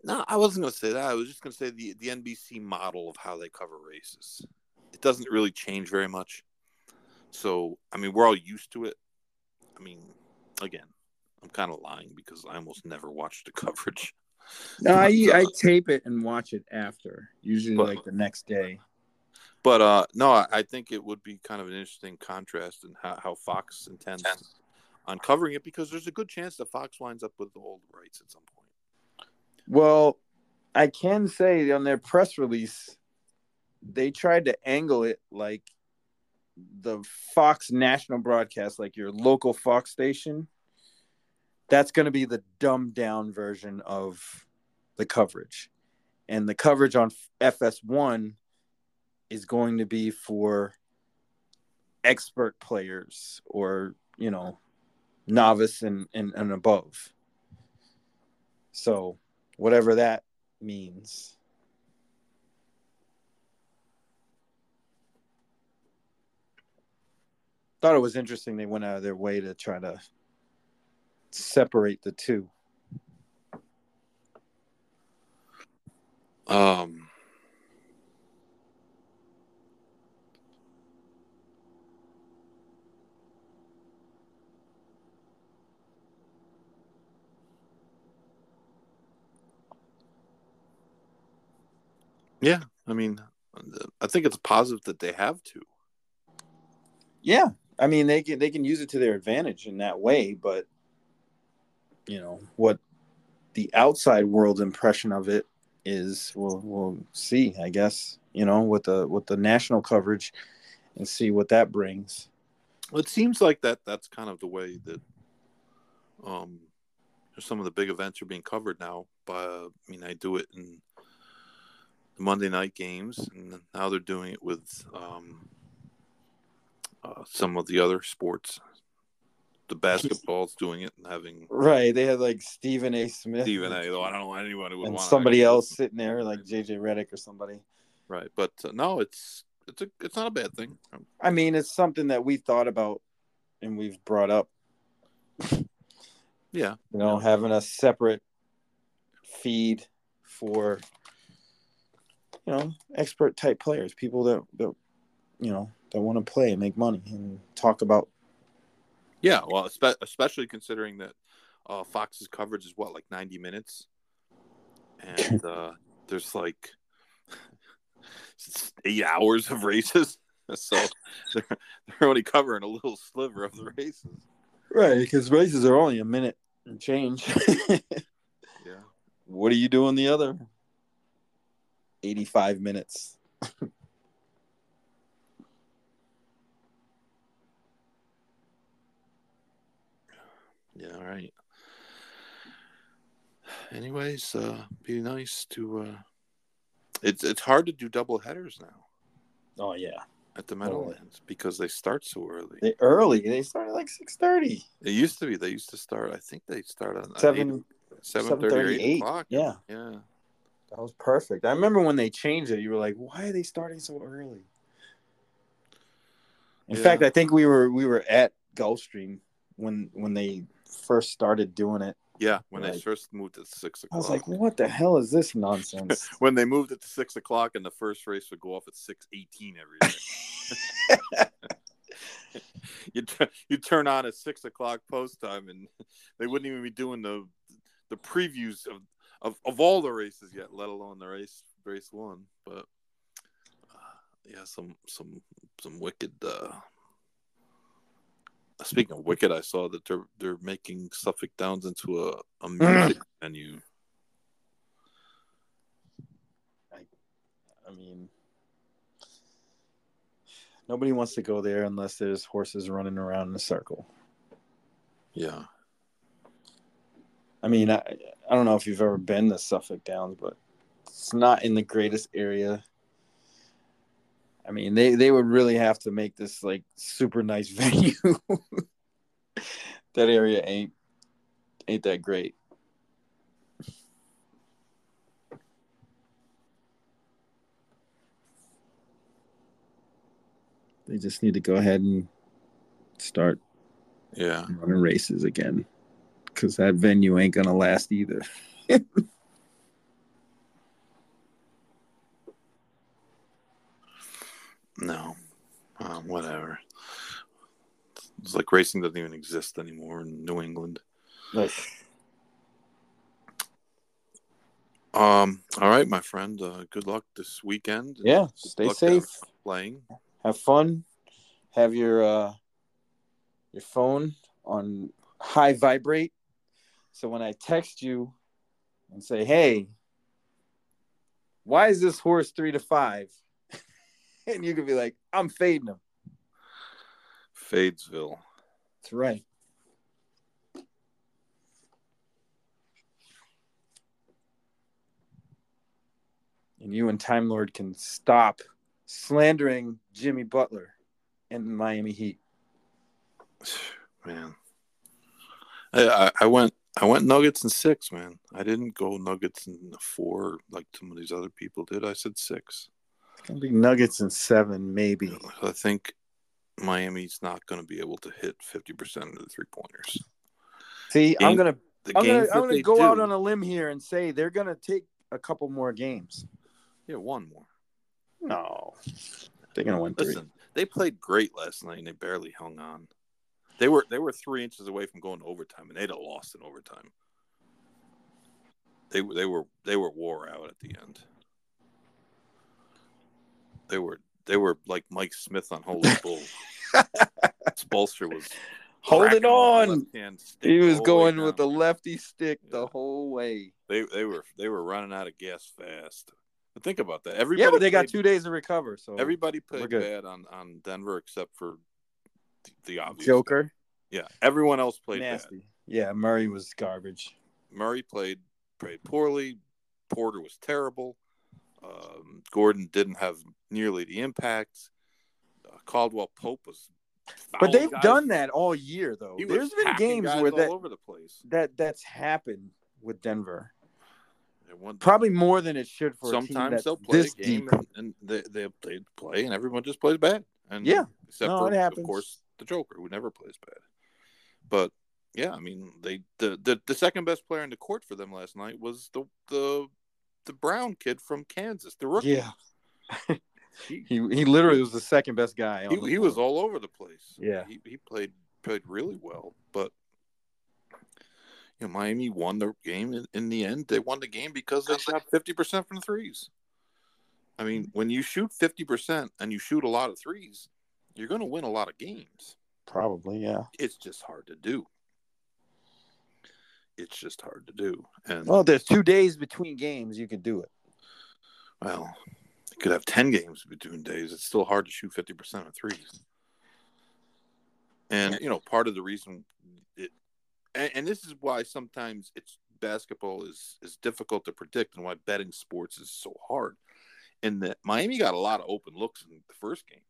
no, I wasn't going to say that. I was just going to say the the NBC model of how they cover races. It doesn't really change very much. So, I mean, we're all used to it. I mean, again, I'm kind of lying because I almost never watch the coverage. No, I uh, I tape it and watch it after, usually But- like the next day. But uh, no, I, I think it would be kind of an interesting contrast in how, how Fox intends on covering it because there's a good chance that Fox winds up with all the rights at some point. Well, I can say on their press release, they tried to angle it like the Fox national broadcast, like your local Fox station. That's going to be the dumbed down version of the coverage. And the coverage on FS1 is going to be for expert players or, you know, novice and, and, and above. So, whatever that means. Thought it was interesting they went out of their way to try to separate the two. Um, yeah, I mean, I think it's positive that they have to. Yeah, I mean, they can they can use it to their advantage in that way, but you know what the outside world impression of it is. We'll we'll see, I guess. You know, with the with the national coverage, and see what that brings. Well, it seems like that that's kind of the way that um some of the big events are being covered now. By I mean, I do it in the Monday night games, and now they're doing it with um, uh, some of the other sports. The basketball's doing it and having Right, they had like Stephen A. Smith, Stephen A. Though I don't know anyone who would and want somebody else sitting there like JJ Redick or somebody. right? But uh, no, it's it's a it's not a bad thing. I mean, it's something that we thought about and we've brought up. Yeah, You know, having a separate feed for you know expert type players, people that that you know that want to play and make money and talk about. Yeah. Well, especially considering that uh, Fox's coverage is what like ninety minutes, and uh, there's like eight hours of races. So they're, they're only covering a little sliver of the races. Right, because races are only a minute and change. Yeah. what are you doing the other 85 minutes? Yeah, all right. Anyways, uh be nice to uh it's it's hard to do double headers now Oh yeah, at the. Meadowlands because they start so early. they early. They started like 6:30, It used to be they used to start I think they start on seven. seven thirty or 7:30, eight eight. o'clock. Yeah, Yeah. that was perfect. I remember when they changed it. You were like, "Why are they starting so early?" In Yeah. fact, I think we were we were at Gulfstream when when they first started doing it. Yeah. When they first moved at six o'clock. I was like, "What the hell is this nonsense?" when they moved it to six o'clock and the first race would go off at six eighteen every day. you t- you turn on at six o'clock post time and they wouldn't even be doing the the previews of, of, of all the races yet, let alone the race race one. But uh, yeah, some some some wicked. Uh... Speaking of wicked, I saw that they're they're making Suffolk Downs into a, a mm. music venue. I I mean, nobody wants to go there unless there's horses running around in a circle. Yeah, I mean, I, I don't know if you've ever been to Suffolk Downs, but it's not in the greatest area. I mean, they, they would really have to make this like super nice venue. that area ain't ain't that great. They just need to go ahead and start yeah. running races again because that venue ain't gonna last either. No, um, whatever. It's like racing doesn't even exist anymore in New England. Like, Um. All right, my friend. Uh, good luck this weekend. yeah, stay safe, Playing. have fun, have your uh, your phone on high vibrate, so when I text you and say, "Hey, why is this horse three to five? and you can be like, "I'm fading him." Fadesville. That's right. And you and Time Lord can stop slandering Jimmy Butler and the Miami Heat. Man, I, I I went I went Nuggets in six. Man, I didn't go Nuggets in four like some of these other people did. I said six. It's gonna be Nuggets in seven, maybe. I think Miami's not going to be able to hit fifty percent of the three pointers. See, I'm gonna The I'm gonna I'm gonna go do- out on a limb here and say they're gonna take a couple more games. yeah one more. No, they're gonna win three. Listen, they played great last night and they barely hung on. They were they were three inches away from going to overtime and they'd have lost in overtime. They were they were they were wore out at the end. They were they were like Mike Smith on Holy Bull. Spoelstra was Holding on. He was all the way going with the lefty stick Yeah. the whole way. They they were they were running out of gas fast. But think about that. Everybody yeah, but they got two days to recover. So Everybody played bad on on Denver except for the, the obvious. Joker, Yeah, everyone else played bad. nasty. Yeah, Murray was garbage. Murray played played poorly. Porter was terrible. Um, Gordon didn't have nearly the impact. Uh, Caldwell Pope was. But they've guys. done that all year, though. He There's been games where that, over the place. that that's happened with Denver. Probably more than it should for a team Sometimes they'll play a game deep. and, they they they play and everyone just plays bad. And Yeah. except No, for of course the Joker who never plays bad. But yeah, I mean they the, the the second best player in the court for them last night was the the the Braun kid from Kansas, the rookie. Yeah, He, he he literally was the second best guy. on he, he was all over the place. Yeah. he, he played played really well, but you know Miami won the game in, in the end. They won the game because they shot fifty percent from threes. I mean, mm-hmm. when you shoot fifty percent and you shoot a lot of threes, you're going to win a lot of games. probably yeah. It's just hard to do. It's just hard to do, and Well, there's two days between games. You can do it. Well, you could have 10 games between days. It's still hard to shoot 50% of threes. And, you know, part of the reason it, and, and this is why sometimes it's basketball is, is difficult to predict and why betting sports is so hard. In that Miami got a lot of open looks in the first game.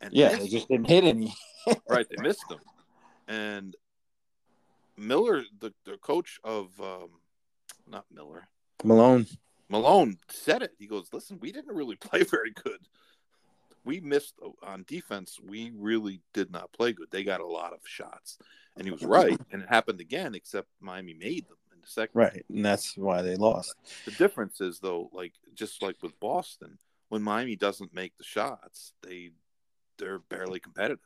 And Yeah, they just didn't hit any. right they missed them and miller the, the coach of um not miller. Malone. malone said it. He goes listen we didn't really play very good. We missed on defense. We really did not play good. They got a lot of shots. And he was right. And it happened again except miami made them in the second Right, and that's why they lost. the difference is though like just like with boston when miami doesn't make the shots they they're barely competitive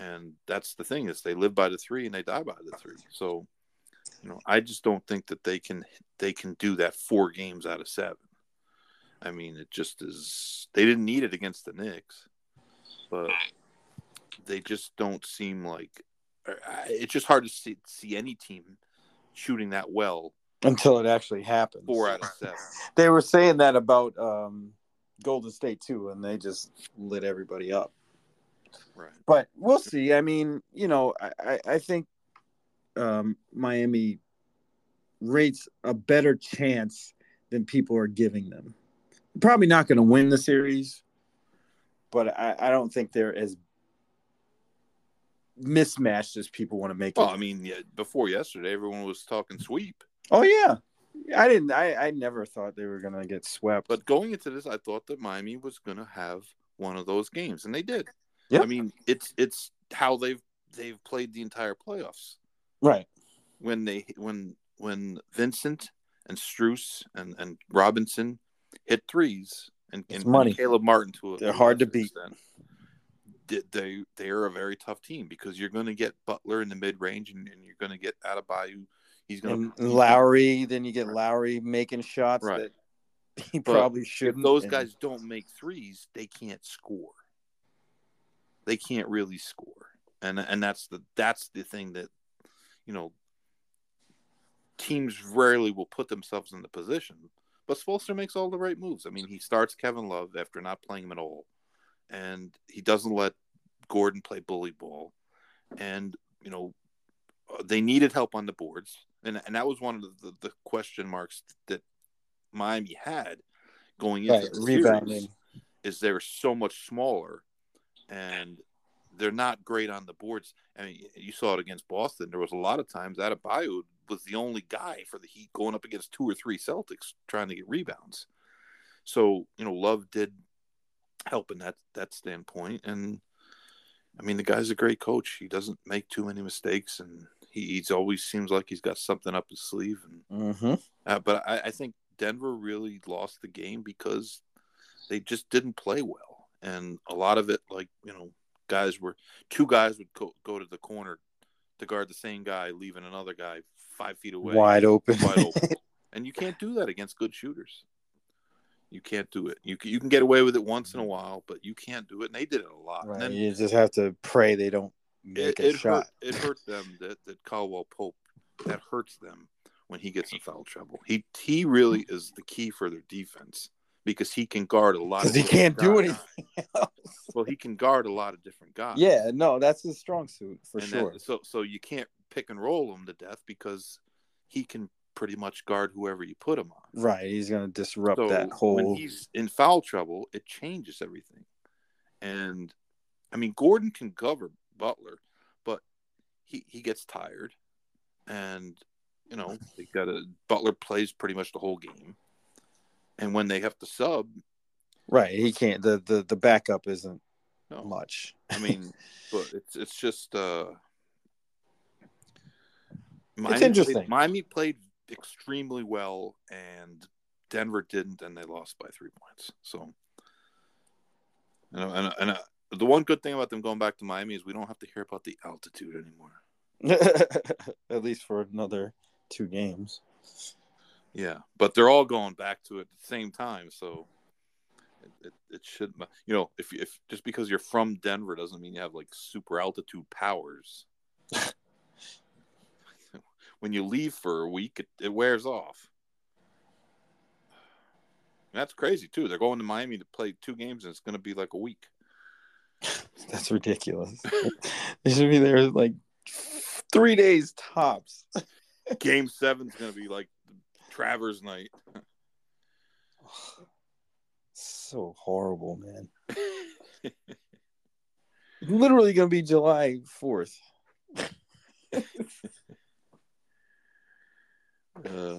and that's the thing is they live by the three and they die by the three so you know i just don't think that they can they can do that four games out of seven i mean it just is they didn't need it against the Knicks but they just don't seem like it's just hard to see, see any team shooting that well Until it actually happens. four out of seven They were saying that about um, Golden State too, and they just lit everybody up. Right But we'll see. I mean, you know, I, I, think um, Miami rates a better chance than people are giving them. Probably not going to win the series, but I, I don't think they're as mismatched as people want to make well it. i mean yeah, before yesterday everyone was talking sweep Oh yeah, I didn't. I, I never thought they were going to get swept. But going into this, I thought that Miami was going to have one of those games, and they did. Yeah. I mean, it's it's how they've they've played the entire playoffs. right. When they when when Vincent and Strus and and Robinson hit threes, and, and money. Caleb Martin to a They're hard to beat. extent, they- They are a very tough team because you're going to get Butler in the mid range, and, and you're going to get out of Adebayo. He's going to Lowry, then you get Right. Lowry making shots Right. that he But probably shouldn't. those and- guys don't make threes, they can't score. They can't really score, and and that's the that's the thing that you know teams rarely will put themselves in the position. But Spoelstra makes all the right moves. I mean, he starts Kevin Love after not playing him at all, and he doesn't let Gordon play bully ball. And you know, uh, they needed help on the boards, and and that was one of the, the question marks that Miami had going into Right, the rebounding. series. Is they're so much smaller, and they're not great on the boards. I mean, you saw it against Boston. There was a lot of times Adebayo was the only guy for the Heat going up against two or three Celtics trying to get rebounds. So you know, Love did help in that that standpoint, and I mean, the guy's a great coach. He doesn't make too many mistakes, and he, he's always seems like he's got something up his sleeve. And Mhm. uh, but I, I think Denver really lost the game because they just didn't play well, and a lot of it, like you know, guys were two guys would go, go to the corner to guard the same guy, leaving another guy five feet away, wide open. wide open, and you can't do that against good shooters. You can't do it. You can, you can get away with it once in a while, but you can't do it. And they did it a lot. Right. And then you just have to pray they don't make it, a it shot. hurt. It hurt them that that Caldwell Pope. That hurts them when he gets in foul trouble. He he really is the key for their defense because he can guard a lot. Because he can't different do anything else. Well, he can guard a lot of different guys. Yeah, no, that's his strong suit for And sure. that- so so you can't pick and roll him to death because he can pretty much guard whoever you put him on. Right, he's gonna disrupt So that when whole. he's in foul trouble, it changes everything. And I mean, Gordon can cover Butler, but he he gets tired, and you know they got a Butler plays pretty much the whole game, and when they have to sub, Right, he can't. The the the backup isn't no, much. I mean, but it's it's just uh, Miami interesting. Played, Miami played extremely well, and Denver didn't, and they lost by three points. So, and and, and uh, the one good thing about them going back to Miami is we don't have to hear about the altitude anymore. At least for another two games. Yeah, but they're all going back to it at the same time, so. It, it, it should, you know, if if just because you're from Denver doesn't mean you have like super altitude powers. when you leave for a week, it, it wears off. That's crazy too. They're going to Miami to play two games, and it's going to be like a week. That's ridiculous. they should be there like three days tops. Game seven's going to be like Travers night. So horrible, man. Literally gonna be July fourth. Uh,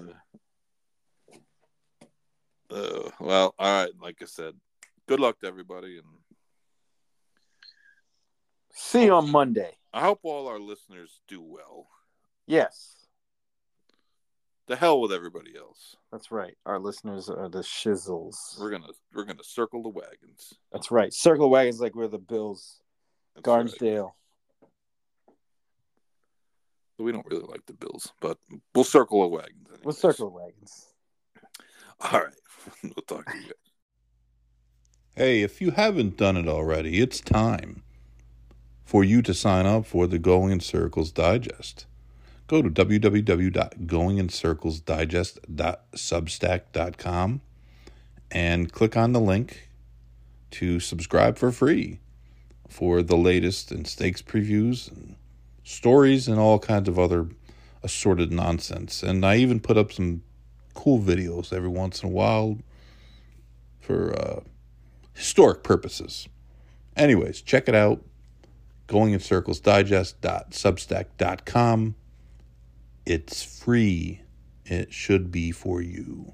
uh, well, all right. Like I said, good luck to everybody, and See you on Monday. I hope all our listeners do well. Yes, The hell with everybody else. that's right. Our listeners are the shizzles. We're gonna we're gonna circle the wagons. That's right. Circle wagons like we're the Bills. That's right. We don't really like the Bills, but we'll circle the wagons. We'll anyways. circle wagons. All right. we'll talk to you guys. Hey, if you haven't done it already, it's time for you to sign up for the Going in Circles Digest. Go to www.goingincirclesdigest.substack.com and click on the link to subscribe for free for the latest in stakes previews and stories and all kinds of other assorted nonsense. And I even put up some cool videos every once in a while for uh, historic purposes. Anyways, check it out. Going in Circles Digest.substack.com. It's free. It should be for you.